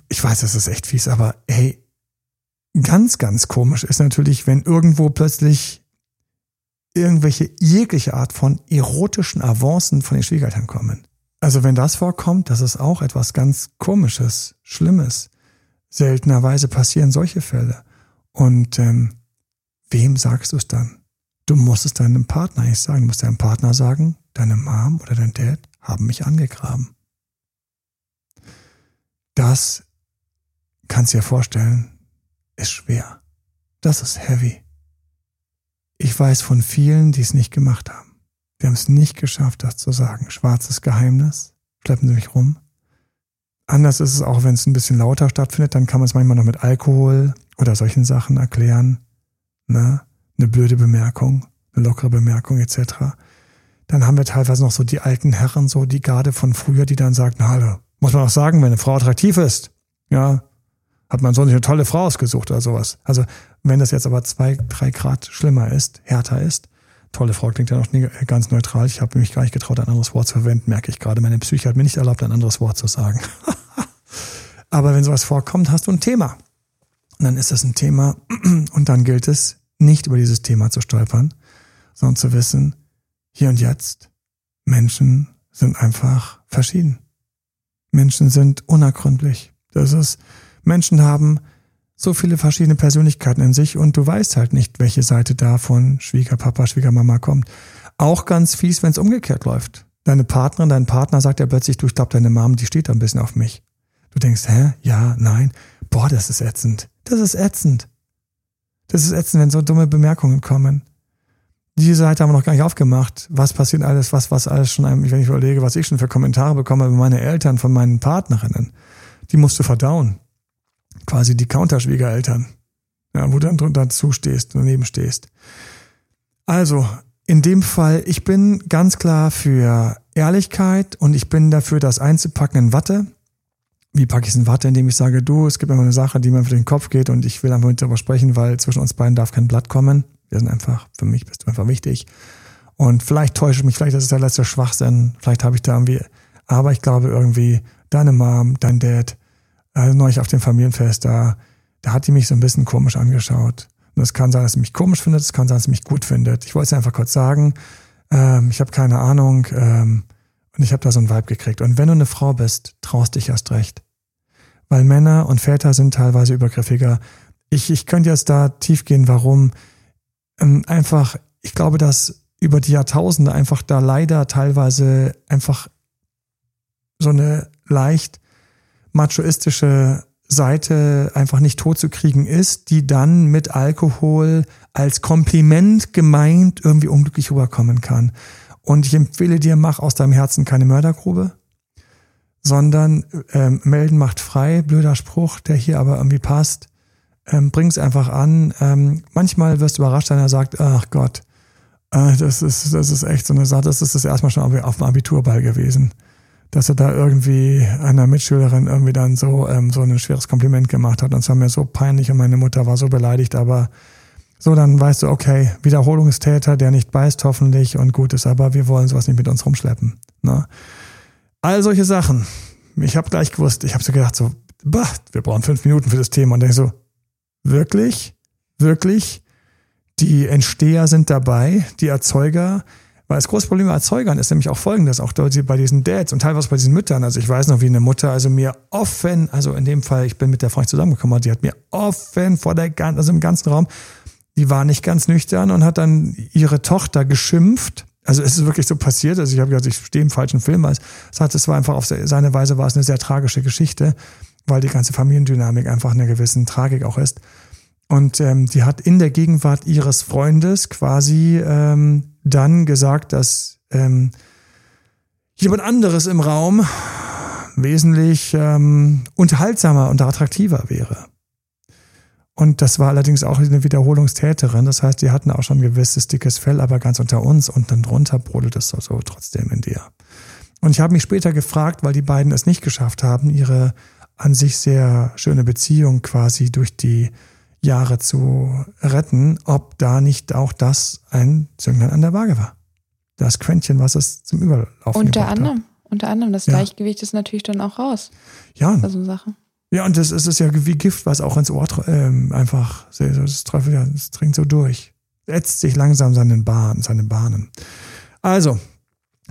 ich weiß, das ist echt fies, aber hey, ganz, ganz komisch ist natürlich, wenn irgendwo plötzlich irgendwelche jegliche Art von erotischen Avancen von den Schwiegereltern kommen. Also wenn das vorkommt, das ist auch etwas ganz Komisches, Schlimmes. Seltenerweise passieren solche Fälle. Und ähm, wem sagst du es dann? Du musst es deinem Partner nicht sagen. Du musst deinem Partner sagen, deine Mom oder dein Dad haben mich angegraben. Das kannst du dir vorstellen, ist schwer. Das ist heavy. Ich weiß von vielen, die es nicht gemacht haben. Die haben es nicht geschafft, das zu sagen. Schwarzes Geheimnis. Schleppen sie mich rum. Anders ist es auch, wenn es ein bisschen lauter stattfindet, dann kann man es manchmal noch mit Alkohol oder solchen Sachen erklären. Ne? Eine blöde Bemerkung, eine lockere Bemerkung etc. Dann haben wir teilweise noch so die alten Herren, so die Garde von früher, die dann sagen, na, muss man auch sagen, wenn eine Frau attraktiv ist, ja, hat man so eine tolle Frau ausgesucht oder sowas. Also wenn das jetzt aber zwei, drei Grad schlimmer ist, härter ist, tolle Frau klingt ja noch ganz neutral. Ich habe mich gar nicht getraut, ein anderes Wort zu verwenden, merke ich gerade. Meine Psyche hat mir nicht erlaubt, ein anderes Wort zu sagen. aber wenn sowas vorkommt, hast du ein Thema. Und dann ist das ein Thema und dann gilt es, nicht über dieses Thema zu stolpern, sondern zu wissen, hier und jetzt, Menschen sind einfach verschieden. Menschen sind unergründlich. Das ist, Menschen haben so viele verschiedene Persönlichkeiten in sich und du weißt halt nicht, welche Seite da von Schwiegerpapa, Schwiegermama kommt. Auch ganz fies, wenn es umgekehrt läuft. Deine Partnerin, dein Partner sagt ja plötzlich, du, ich glaube, deine Mom, die steht da ein bisschen auf mich. Du denkst, hä? Ja, nein. Boah, das ist ätzend. Das ist ätzend. Das ist ätzend, wenn so dumme Bemerkungen kommen. Diese Seite haben wir noch gar nicht aufgemacht. Was passiert alles, was, was alles schon, wenn ich überlege, was ich schon für Kommentare bekomme über meine Eltern von meinen Partnerinnen. Die musst du verdauen quasi die Counterschwiegereltern, ja, wo du dann drunter zustehst, daneben stehst. Also, in dem Fall, ich bin ganz klar für Ehrlichkeit und ich bin dafür, das einzupacken in Watte. Wie packe ich es in Watte, indem ich sage, du, es gibt immer eine Sache, die mir für den Kopf geht und ich will einfach mit darüber sprechen, weil zwischen uns beiden darf kein Blatt kommen. Wir sind einfach, für mich bist du einfach wichtig. Und vielleicht täusche ich mich, vielleicht ist es der letzte Schwachsinn, vielleicht habe ich da irgendwie, aber ich glaube irgendwie, deine Mom, dein Dad, also neulich auf dem Familienfest, da, da hat die mich so ein bisschen komisch angeschaut. Und es kann sein, dass sie mich komisch findet, es kann sein, dass sie mich gut findet. Ich wollte es einfach kurz sagen. Ähm, ich habe keine Ahnung. Ähm, und ich habe da so ein Vibe gekriegt. Und wenn du eine Frau bist, traust dich erst recht. Weil Männer und Väter sind teilweise übergriffiger. Ich, ich könnte jetzt da tief gehen, warum. Ähm, einfach, ich glaube, dass über die Jahrtausende einfach da leider teilweise einfach so eine leicht machoistische Seite einfach nicht totzukriegen ist, die dann mit Alkohol als Kompliment gemeint irgendwie unglücklich rüberkommen kann. Und ich empfehle dir, mach aus deinem Herzen keine Mördergrube, sondern ähm, melden macht frei, blöder Spruch, der hier aber irgendwie passt. Ähm, bring's einfach an. Ähm, manchmal wirst du überrascht, wenn er sagt, ach Gott, äh, das ist, das ist echt so eine Sache, das ist das erstmal schon auf dem Abiturball gewesen dass er da irgendwie einer Mitschülerin irgendwie dann so, ähm, so ein schweres Kompliment gemacht hat. Und es war mir so peinlich und meine Mutter war so beleidigt, aber so, dann weißt du, okay, Wiederholungstäter, der nicht beißt hoffentlich und gut ist, aber wir wollen sowas nicht mit uns rumschleppen. Ne? All solche Sachen. Ich habe gleich gewusst, ich habe so gedacht, so, bah, wir brauchen fünf Minuten für das Thema. Und ich so, wirklich? Wirklich? Die Entsteher sind dabei, die Erzeuger, weil das große Problem bei Erzeugern ist nämlich auch folgendes, auch bei diesen Dads und teilweise bei diesen Müttern. Also ich weiß noch, wie eine Mutter also mir offen, also in dem Fall, ich bin mit der Frau nicht zusammengekommen, die hat mir offen vor der ganzen, also im ganzen Raum, die war nicht ganz nüchtern und hat dann ihre Tochter geschimpft. Also es ist wirklich so passiert. Also ich habe gesagt, ich stehe im falschen Film. Es hat, es war einfach auf seine Weise war es eine sehr tragische Geschichte, weil die ganze Familiendynamik einfach eine gewissen Tragik auch ist. Und ähm, die hat in der Gegenwart ihres Freundes quasi ähm, dann gesagt, dass ähm, jemand anderes im Raum wesentlich ähm, unterhaltsamer und attraktiver wäre. Und das war allerdings auch eine Wiederholungstäterin. Das heißt, die hatten auch schon ein gewisses dickes Fell, aber ganz unter uns und dann drunter brodelt es so, so trotzdem in dir. Und ich habe mich später gefragt, weil die beiden es nicht geschafft haben, ihre an sich sehr schöne Beziehung quasi durch die Jahre zu retten, ob da nicht auch das ein Zünglein an der Waage war. das Quäntchen, was es zum Überlaufen Unter anderem. Hat. Unter anderem. Das ja. Gleichgewicht ist natürlich dann auch raus. Ja. Also Sache. Ja, und das ist, ist ja wie Gift, was auch ins Ohr ähm, einfach, das, Teufel, ja, das dringt so durch. Ätzt sich langsam seinen Bahn, seine Bahnen. Also,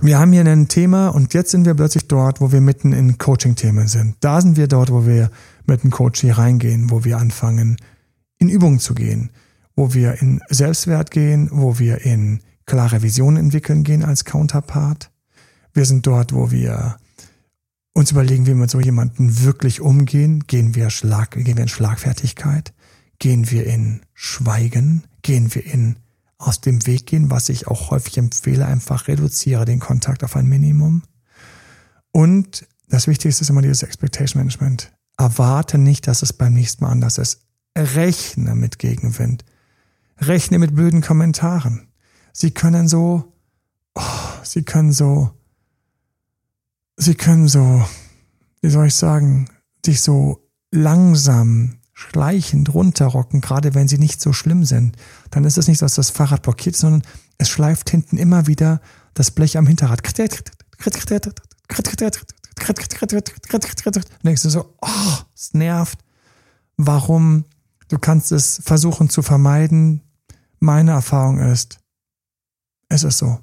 wir haben hier ein Thema und jetzt sind wir plötzlich dort, wo wir mitten in Coaching-Themen sind. Da sind wir dort, wo wir mit dem Coach hier reingehen, wo wir anfangen, in Übungen zu gehen, wo wir in Selbstwert gehen, wo wir in klare Visionen entwickeln gehen als Counterpart. Wir sind dort, wo wir uns überlegen, wie wir mit so jemanden wirklich umgehen. Gehen wir, Schlag, gehen wir in Schlagfertigkeit? Gehen wir in Schweigen? Gehen wir in aus dem Weg gehen, was ich auch häufig empfehle, einfach reduziere den Kontakt auf ein Minimum. Und das Wichtigste ist immer dieses Expectation Management. Erwarte nicht, dass es beim nächsten Mal anders ist. Rechne mit Gegenwind. Rechne mit blöden Kommentaren. Sie können so, oh, sie können so, sie können so, wie soll ich sagen, dich so langsam schleichend runterrocken, gerade wenn sie nicht so schlimm sind. Dann ist es nicht so, dass das Fahrrad blockiert, sondern es schleift hinten immer wieder das Blech am Hinterrad. Denkst du so, oh, es nervt. Warum? Du kannst es versuchen zu vermeiden. Meine Erfahrung ist, es ist so.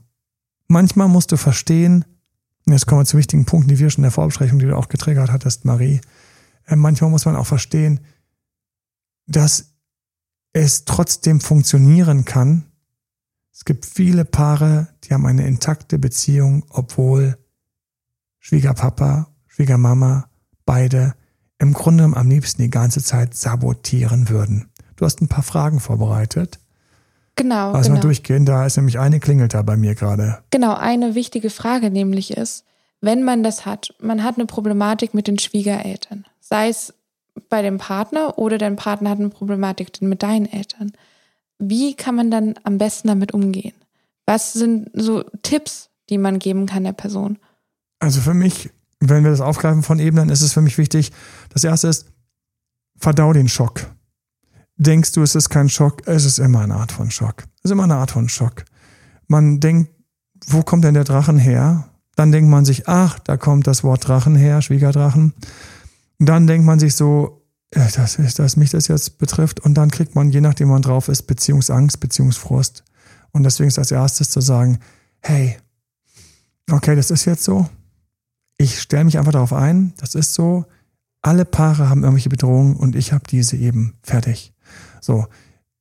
Manchmal musst du verstehen, jetzt kommen wir zu wichtigen Punkten, die wir schon in der Vorbesprechung, die du auch getriggert hattest, Marie. Manchmal muss man auch verstehen, dass es trotzdem funktionieren kann. Es gibt viele Paare, die haben eine intakte Beziehung, obwohl Schwiegerpapa, Schwiegermama, beide im Grunde am liebsten die ganze Zeit sabotieren würden. Du hast ein paar Fragen vorbereitet. Genau. Lass genau. mal durchgehen, da ist nämlich eine klingelt da bei mir gerade. Genau, eine wichtige Frage nämlich ist, wenn man das hat, man hat eine Problematik mit den Schwiegereltern, sei es bei dem Partner oder dein Partner hat eine Problematik mit deinen Eltern. Wie kann man dann am besten damit umgehen? Was sind so Tipps, die man geben kann der Person? Also für mich, wenn wir das aufgreifen von eben, dann ist es für mich wichtig, das erste ist, verdau den Schock. Denkst du, es ist kein Schock? Es ist immer eine Art von Schock. Es ist immer eine Art von Schock. Man denkt, wo kommt denn der Drachen her? Dann denkt man sich, ach, da kommt das Wort Drachen her, Schwiegerdrachen dann denkt man sich so, ja, dass, dass mich das jetzt betrifft. Und dann kriegt man, je nachdem man drauf ist, Beziehungsangst, Beziehungsfrust. Und deswegen ist als erstes zu sagen, hey, okay, das ist jetzt so. Ich stelle mich einfach darauf ein, das ist so. Alle Paare haben irgendwelche Bedrohungen und ich habe diese eben fertig. So,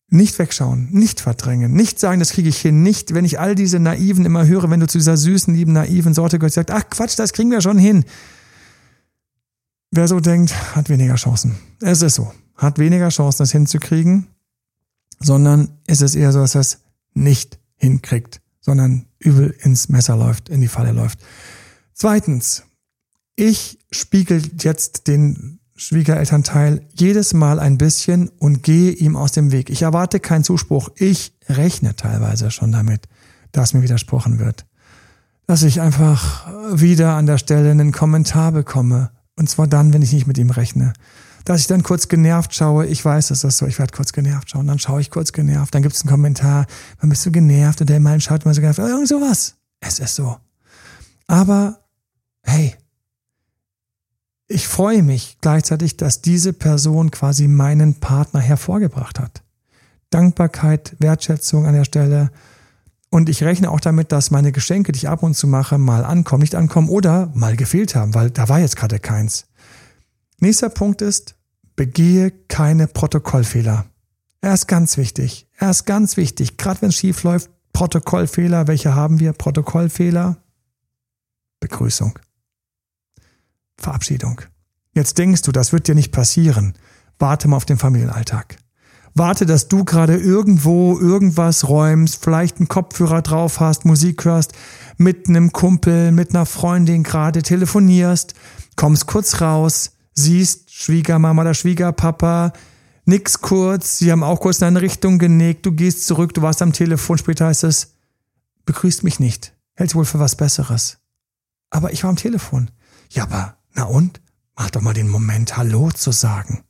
nicht wegschauen, nicht verdrängen, nicht sagen, das kriege ich hin, nicht, wenn ich all diese Naiven immer höre, wenn du zu dieser süßen, lieben, naiven Sorte gehörst, sagt, ach Quatsch, das kriegen wir schon hin. Wer so denkt, hat weniger Chancen. Es ist so. Hat weniger Chancen, das hinzukriegen, sondern es ist eher so, dass er es nicht hinkriegt, sondern übel ins Messer läuft, in die Falle läuft. Zweitens, ich spiegel jetzt den Schwiegerelternteil jedes Mal ein bisschen und gehe ihm aus dem Weg. Ich erwarte keinen Zuspruch. Ich rechne teilweise schon damit, dass mir widersprochen wird. Dass ich einfach wieder an der Stelle einen Kommentar bekomme und zwar dann, wenn ich nicht mit ihm rechne. Dass ich dann kurz genervt schaue, ich weiß, dass das so, ich werde kurz genervt schauen, dann schaue ich kurz genervt, dann gibt es einen Kommentar, wann bist du genervt und der Mann schaut mal so genervt, irgend sowas. Es ist so. Aber, hey, ich freue mich gleichzeitig, dass diese Person quasi meinen Partner hervorgebracht hat. Dankbarkeit, Wertschätzung an der Stelle. Und ich rechne auch damit, dass meine Geschenke, die ich ab und zu mache, mal ankommen, nicht ankommen oder mal gefehlt haben, weil da war jetzt gerade keins. Nächster Punkt ist, begehe keine Protokollfehler. Er ist ganz wichtig. Er ist ganz wichtig. Gerade wenn es schief läuft, Protokollfehler. Welche haben wir? Protokollfehler. Begrüßung. Verabschiedung. Jetzt denkst du, das wird dir nicht passieren. Warte mal auf den Familienalltag warte, dass du gerade irgendwo irgendwas räumst, vielleicht einen Kopfhörer drauf hast, Musik hörst, mit einem Kumpel, mit einer Freundin gerade telefonierst, kommst kurz raus, siehst Schwiegermama oder Schwiegerpapa, nix kurz, sie haben auch kurz in eine Richtung genickt, du gehst zurück, du warst am Telefon, später heißt es, begrüßt mich nicht, hältst wohl für was Besseres. Aber ich war am Telefon. Ja, aber, na und? Mach doch mal den Moment, Hallo zu sagen.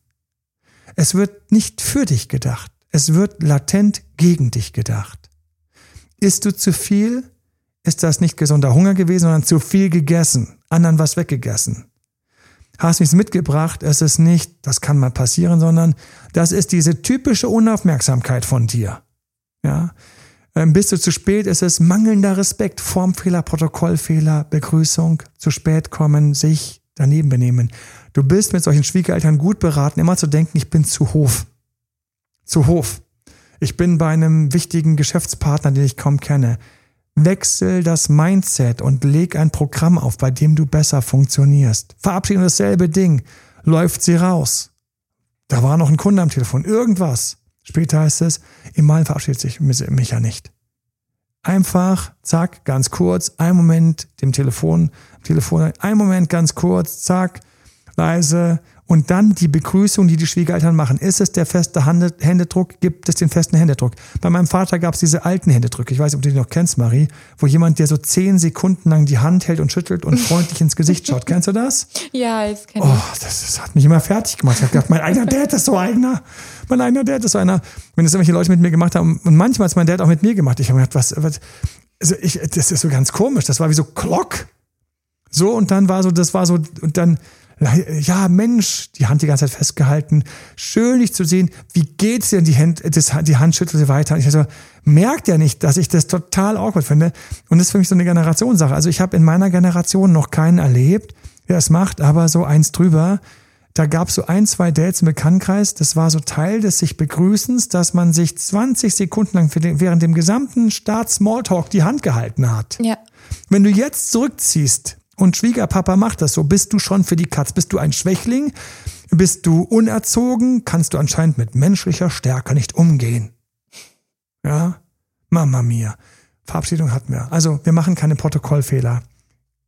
Es wird nicht für dich gedacht. Es wird latent gegen dich gedacht. Isst du zu viel? ist das nicht gesunder Hunger gewesen, sondern zu viel gegessen, anderen was weggegessen. Hast nichts mitgebracht, es ist nicht, das kann mal passieren, sondern das ist diese typische Unaufmerksamkeit von dir. Ja, ähm, bist du zu spät, ist es mangelnder Respekt, Formfehler, Protokollfehler, Begrüßung, zu spät kommen, sich daneben benehmen. Du bist mit solchen Schwiegereltern gut beraten, immer zu denken, ich bin zu Hof. Zu Hof. Ich bin bei einem wichtigen Geschäftspartner, den ich kaum kenne. Wechsel das Mindset und leg ein Programm auf, bei dem du besser funktionierst. Verabschiedung dasselbe Ding. Läuft sie raus. Da war noch ein Kunde am Telefon. Irgendwas. Später heißt es, Imal verabschiedet sich mich ja nicht. Einfach, zack, ganz kurz, ein Moment dem Telefon, Telefon, ein Moment ganz kurz, zack, leise und dann die Begrüßung, die die Schwiegereltern machen. Ist es der feste Händedruck? Gibt es den festen Händedruck? Bei meinem Vater gab es diese alten Händedrücke. Ich weiß nicht, ob du die noch kennst, Marie, wo jemand dir so zehn Sekunden lang die Hand hält und schüttelt und freundlich ins Gesicht schaut. Kennst du das? Ja, das kenne ich. Oh, das, das, hat mich immer fertig gemacht. Ich habe gedacht, mein eigener Dad ist so einer. Mein eigener Dad ist so einer. Wenn das irgendwelche Leute mit mir gemacht haben, und manchmal hat es mein Dad auch mit mir gemacht. Ich habe mir gedacht, was, was also ich, das ist so ganz komisch. Das war wie so Glock. So, und dann war so, das war so, und dann, ja, Mensch, die Hand die ganze Zeit festgehalten. Schön, dich zu sehen. Wie geht's dir? Die Hand, das, die Hand schüttelte weiter. Und ich so, merkt er nicht, dass ich das total awkward finde? Und das ist für mich so eine Generationssache. Also ich habe in meiner Generation noch keinen erlebt, der es macht, aber so eins drüber. Da gab es so ein, zwei Dates im Bekanntenkreis. Das war so Teil des sich Begrüßens, dass man sich 20 Sekunden lang während dem gesamten Start Smalltalk die Hand gehalten hat. Ja. Wenn du jetzt zurückziehst, und Schwiegerpapa macht das so. Bist du schon für die Katz? Bist du ein Schwächling? Bist du unerzogen? Kannst du anscheinend mit menschlicher Stärke nicht umgehen? Ja? Mama mia. Verabschiedung hatten wir. Also, wir machen keine Protokollfehler.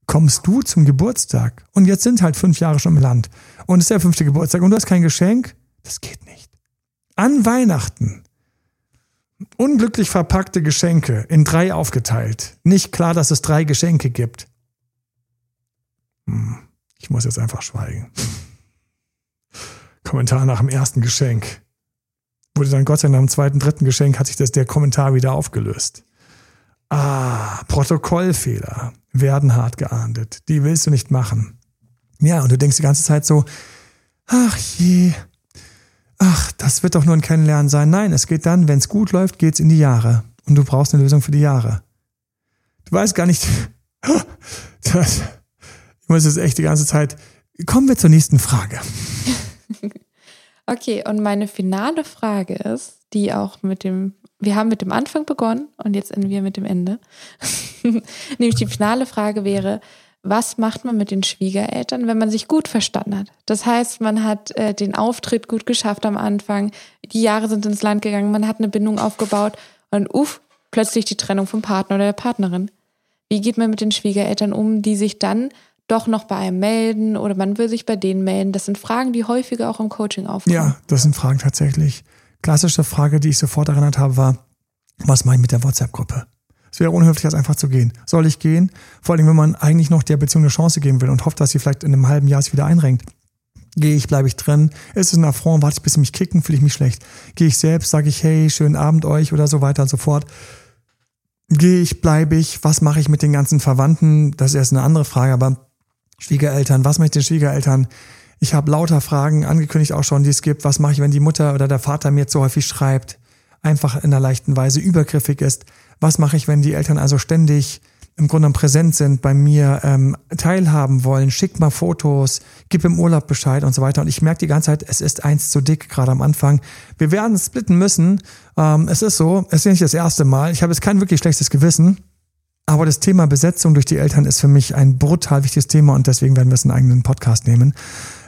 Kommst du zum Geburtstag und jetzt sind halt fünf Jahre schon im Land und es ist der fünfte Geburtstag und du hast kein Geschenk? Das geht nicht. An Weihnachten unglücklich verpackte Geschenke in drei aufgeteilt. Nicht klar, dass es drei Geschenke gibt. Hm, ich muss jetzt einfach schweigen. Kommentar nach dem ersten Geschenk. Wurde dann Gott sei Dank nach dem zweiten, dritten Geschenk hat sich das, der Kommentar wieder aufgelöst. Ah, Protokollfehler werden hart geahndet. Die willst du nicht machen. Ja, und du denkst die ganze Zeit so, ach je, ach, das wird doch nur ein Kennenlernen sein. Nein, es geht dann, wenn es gut läuft, geht's in die Jahre. Und du brauchst eine Lösung für die Jahre. Du weißt gar nicht, das, muss es echt die ganze Zeit. Kommen wir zur nächsten Frage. okay, und meine finale Frage ist, die auch mit dem, wir haben mit dem Anfang begonnen und jetzt enden wir mit dem Ende. Nämlich die finale Frage wäre, was macht man mit den Schwiegereltern, wenn man sich gut verstanden hat? Das heißt, man hat äh, den Auftritt gut geschafft am Anfang, die Jahre sind ins Land gegangen, man hat eine Bindung aufgebaut und uff, plötzlich die Trennung vom Partner oder der Partnerin. Wie geht man mit den Schwiegereltern um, die sich dann doch noch bei einem melden oder man will sich bei denen melden? Das sind Fragen, die häufiger auch im Coaching aufkommen. Ja, das sind Fragen tatsächlich. Klassische Frage, die ich sofort erinnert habe, war, was mache ich mit der WhatsApp-Gruppe? Es wäre unhöflich, als einfach zu gehen. Soll ich gehen? Vor allem, wenn man eigentlich noch der Beziehung eine Chance geben will und hofft, dass sie vielleicht in einem halben Jahr sich wieder einrenkt. Gehe ich, bleibe ich drin? Ist es ein Affront? Warte ich, bis sie mich kicken? Fühle ich mich schlecht? Gehe ich selbst? Sage ich, hey, schönen Abend euch oder so weiter und so fort? Gehe ich, bleibe ich? Was mache ich mit den ganzen Verwandten? Das ist erst eine andere Frage, aber Schwiegereltern, was mache ich den Schwiegereltern? Ich habe lauter Fragen angekündigt auch schon, die es gibt. Was mache ich, wenn die Mutter oder der Vater mir zu häufig schreibt, einfach in einer leichten Weise übergriffig ist? Was mache ich, wenn die Eltern also ständig im Grunde präsent sind, bei mir ähm, teilhaben wollen, schick mal Fotos, gib im Urlaub Bescheid und so weiter. Und ich merke die ganze Zeit, es ist eins zu dick, gerade am Anfang. Wir werden splitten müssen. Ähm, es ist so, es ist nicht das erste Mal. Ich habe jetzt kein wirklich schlechtes Gewissen. Aber das Thema Besetzung durch die Eltern ist für mich ein brutal wichtiges Thema und deswegen werden wir es in einen eigenen Podcast nehmen.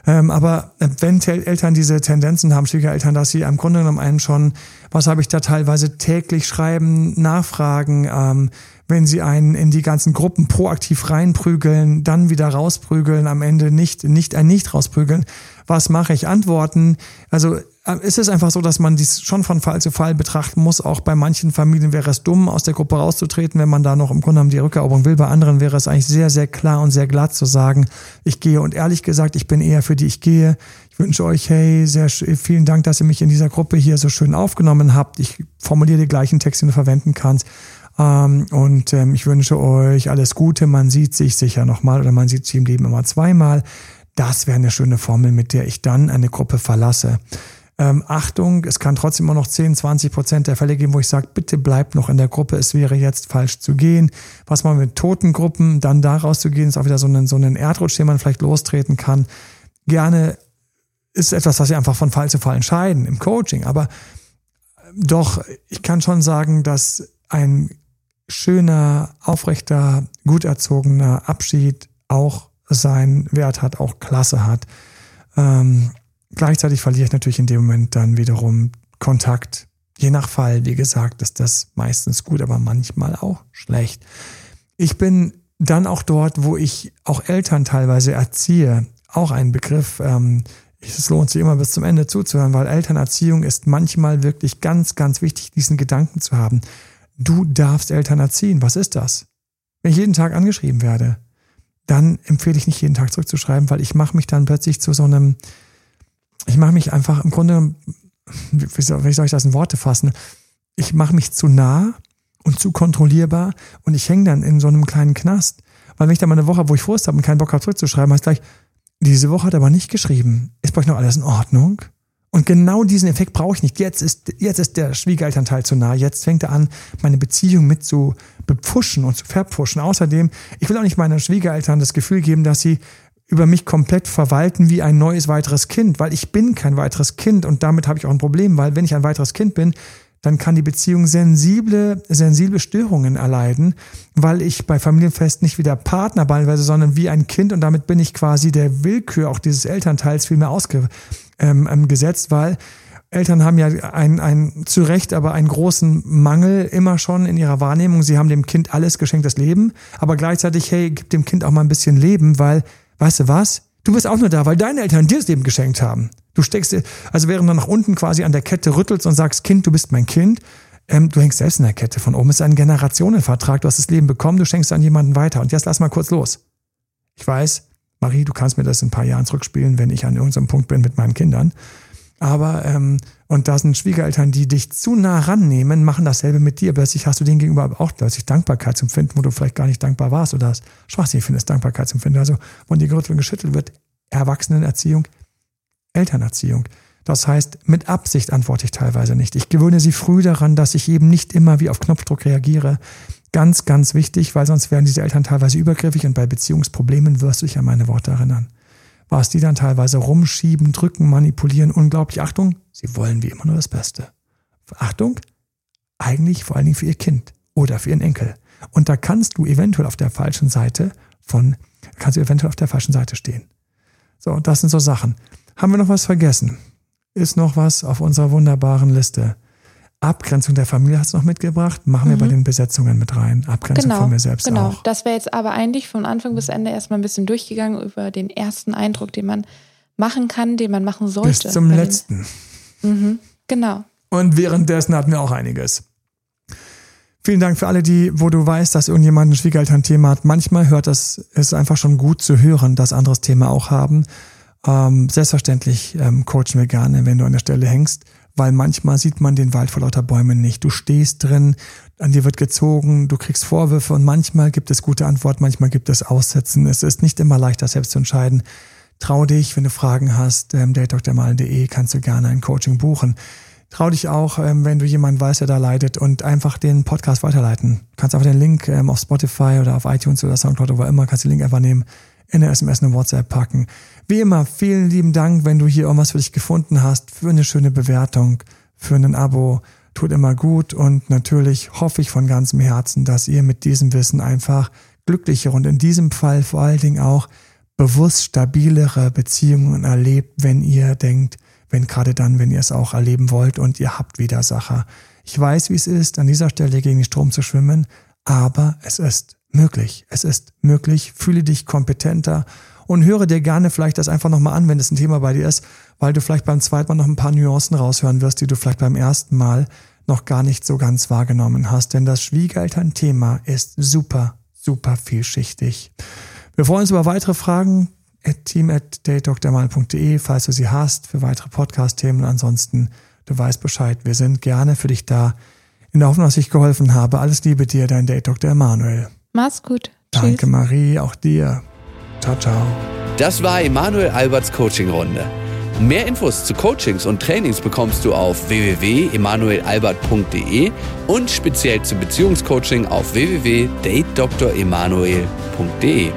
Ähm, aber wenn Eltern diese Tendenzen haben, Schwiegereltern, dass sie im Grunde genommen einen schon, was habe ich da teilweise täglich schreiben, nachfragen, ähm, wenn sie einen in die ganzen Gruppen proaktiv reinprügeln, dann wieder rausprügeln, am Ende nicht, nicht ein Nicht rausprügeln. Was mache ich? Antworten. Also äh, ist es einfach so, dass man dies schon von Fall zu Fall betrachten muss. Auch bei manchen Familien wäre es dumm, aus der Gruppe rauszutreten, wenn man da noch im Grunde genommen die Rückeroberung will. Bei anderen wäre es eigentlich sehr, sehr klar und sehr glatt zu sagen, ich gehe. Und ehrlich gesagt, ich bin eher für die ich gehe. Ich wünsche euch, hey, sehr vielen Dank, dass ihr mich in dieser Gruppe hier so schön aufgenommen habt. Ich formuliere die gleichen Texte, die du verwenden kannst. Ähm, und ähm, ich wünsche euch alles Gute. Man sieht sich sicher nochmal oder man sieht sich im Leben immer zweimal. Das wäre eine schöne Formel, mit der ich dann eine Gruppe verlasse. Ähm, Achtung, es kann trotzdem immer noch 10, 20 Prozent der Fälle geben, wo ich sage, bitte bleibt noch in der Gruppe, es wäre jetzt falsch zu gehen. Was man mit toten Gruppen, dann da rauszugehen, ist auch wieder so ein, so ein Erdrutsch, den man vielleicht lostreten kann. Gerne ist etwas, was wir einfach von Fall zu Fall entscheiden im Coaching. Aber doch, ich kann schon sagen, dass ein schöner, aufrechter, gut erzogener Abschied auch seinen Wert hat, auch Klasse hat. Ähm, gleichzeitig verliere ich natürlich in dem Moment dann wiederum Kontakt. Je nach Fall, wie gesagt, ist das meistens gut, aber manchmal auch schlecht. Ich bin dann auch dort, wo ich auch Eltern teilweise erziehe. Auch ein Begriff. Ähm, es lohnt sich immer bis zum Ende zuzuhören, weil Elternerziehung ist manchmal wirklich ganz, ganz wichtig, diesen Gedanken zu haben. Du darfst Eltern erziehen. Was ist das? Wenn ich jeden Tag angeschrieben werde, dann empfehle ich nicht jeden Tag zurückzuschreiben, weil ich mache mich dann plötzlich zu so einem, ich mache mich einfach im Grunde, wie soll, wie soll ich das in Worte fassen? Ich mache mich zu nah und zu kontrollierbar und ich hänge dann in so einem kleinen Knast. Weil wenn ich dann mal eine Woche, wo ich Frust habe und keinen Bock habe zurückzuschreiben, heißt gleich, diese Woche hat er aber nicht geschrieben. Ist bei euch noch alles in Ordnung? Und genau diesen Effekt brauche ich nicht. Jetzt ist, jetzt ist der Schwiegerelternteil zu nah. Jetzt fängt er an, meine Beziehung mit zu bepfuschen und zu verpfuschen. Außerdem, ich will auch nicht meinen Schwiegereltern das Gefühl geben, dass sie über mich komplett verwalten wie ein neues weiteres Kind, weil ich bin kein weiteres Kind und damit habe ich auch ein Problem, weil wenn ich ein weiteres Kind bin, dann kann die Beziehung sensible, sensible Störungen erleiden, weil ich bei Familienfest nicht wie der Partner beispielsweise, sondern wie ein Kind und damit bin ich quasi der Willkür auch dieses Elternteils viel mehr ausge, ähm, ähm, weil Eltern haben ja ein, ein, zu Recht, aber einen großen Mangel immer schon in ihrer Wahrnehmung. Sie haben dem Kind alles geschenktes Leben, aber gleichzeitig, hey, gib dem Kind auch mal ein bisschen Leben, weil, weißt du was? Du bist auch nur da, weil deine Eltern dir das Leben geschenkt haben. Du steckst, also während du nach unten quasi an der Kette rüttelst und sagst, Kind, du bist mein Kind, ähm, du hängst selbst in der Kette. Von oben ist ein Generationenvertrag. Du hast das Leben bekommen, du schenkst an jemanden weiter. Und jetzt lass mal kurz los. Ich weiß, Marie, du kannst mir das in ein paar Jahren zurückspielen, wenn ich an irgendeinem Punkt bin mit meinen Kindern. Aber, ähm, und da sind Schwiegereltern, die dich zu nah rannehmen, machen dasselbe mit dir. Plötzlich hast du denen gegenüber auch plötzlich Dankbarkeitsempfinden, wo du vielleicht gar nicht dankbar warst oder das schwachsinnig findest, Dankbarkeitsempfinden. Also, wo die Gerüttelt und geschüttelt wird, Erwachsenenerziehung, Elternerziehung. Das heißt, mit Absicht antworte ich teilweise nicht. Ich gewöhne sie früh daran, dass ich eben nicht immer wie auf Knopfdruck reagiere. Ganz, ganz wichtig, weil sonst werden diese Eltern teilweise übergriffig und bei Beziehungsproblemen wirst du dich an meine Worte erinnern. Was die dann teilweise rumschieben, drücken, manipulieren, unglaublich. Achtung, sie wollen wie immer nur das Beste. Achtung, eigentlich vor allen Dingen für ihr Kind oder für ihren Enkel. Und da kannst du eventuell auf der falschen Seite von, kannst du eventuell auf der falschen Seite stehen. So, das sind so Sachen. Haben wir noch was vergessen? Ist noch was auf unserer wunderbaren Liste? Abgrenzung der Familie hast du noch mitgebracht. Machen wir bei mhm. den Besetzungen mit rein. Abgrenzung genau, von mir selbst genau. auch. Das wäre jetzt aber eigentlich von Anfang bis Ende erstmal ein bisschen durchgegangen über den ersten Eindruck, den man machen kann, den man machen sollte. Bis zum letzten. Mhm, genau. Und währenddessen hatten wir auch einiges. Vielen Dank für alle, die, wo du weißt, dass irgendjemand ein Schwiegereltern-Thema hat. Manchmal hört das, ist einfach schon gut zu hören, dass anderes Thema auch haben. Ähm, selbstverständlich ähm, coachen wir gerne, wenn du an der Stelle hängst, weil manchmal sieht man den Wald vor lauter Bäumen nicht. Du stehst drin, an dir wird gezogen, du kriegst Vorwürfe und manchmal gibt es gute Antworten, manchmal gibt es Aussetzen. Es ist nicht immer leicht, das selbst zu entscheiden. Trau dich, wenn du Fragen hast, ähm, datedoktermal.de kannst du gerne ein Coaching buchen. Trau dich auch, ähm, wenn du jemanden weißt, der da leidet und einfach den Podcast weiterleiten. Du kannst einfach den Link ähm, auf Spotify oder auf iTunes oder Soundcloud oder wo immer, kannst den Link einfach nehmen, in der SMS eine WhatsApp packen. Wie immer, vielen lieben Dank, wenn du hier irgendwas für dich gefunden hast, für eine schöne Bewertung, für ein Abo. Tut immer gut und natürlich hoffe ich von ganzem Herzen, dass ihr mit diesem Wissen einfach glücklichere und in diesem Fall vor allen Dingen auch bewusst stabilere Beziehungen erlebt, wenn ihr denkt, wenn gerade dann, wenn ihr es auch erleben wollt und ihr habt Widersacher. Ich weiß, wie es ist, an dieser Stelle gegen den Strom zu schwimmen, aber es ist möglich. Es ist möglich. Fühle dich kompetenter und höre dir gerne vielleicht das einfach nochmal an, wenn es ein Thema bei dir ist, weil du vielleicht beim zweiten Mal noch ein paar Nuancen raushören wirst, die du vielleicht beim ersten Mal noch gar nicht so ganz wahrgenommen hast. Denn das Schwiegereltern-Thema ist super, super vielschichtig. Wir freuen uns über weitere Fragen at team.datedoktermal.de, falls du sie hast, für weitere Podcast-Themen. Ansonsten, du weißt Bescheid, wir sind gerne für dich da. In der Hoffnung, dass ich geholfen habe. Alles Liebe dir, dein Date Dr. Emanuel. Mach's gut. Danke, Tschüss. Marie, auch dir. Ciao, ciao. Das war Emanuel Alberts Coaching-Runde. Mehr Infos zu Coachings und Trainings bekommst du auf www.emanuelalbert.de und speziell zum Beziehungscoaching auf www.datedremanuel.de.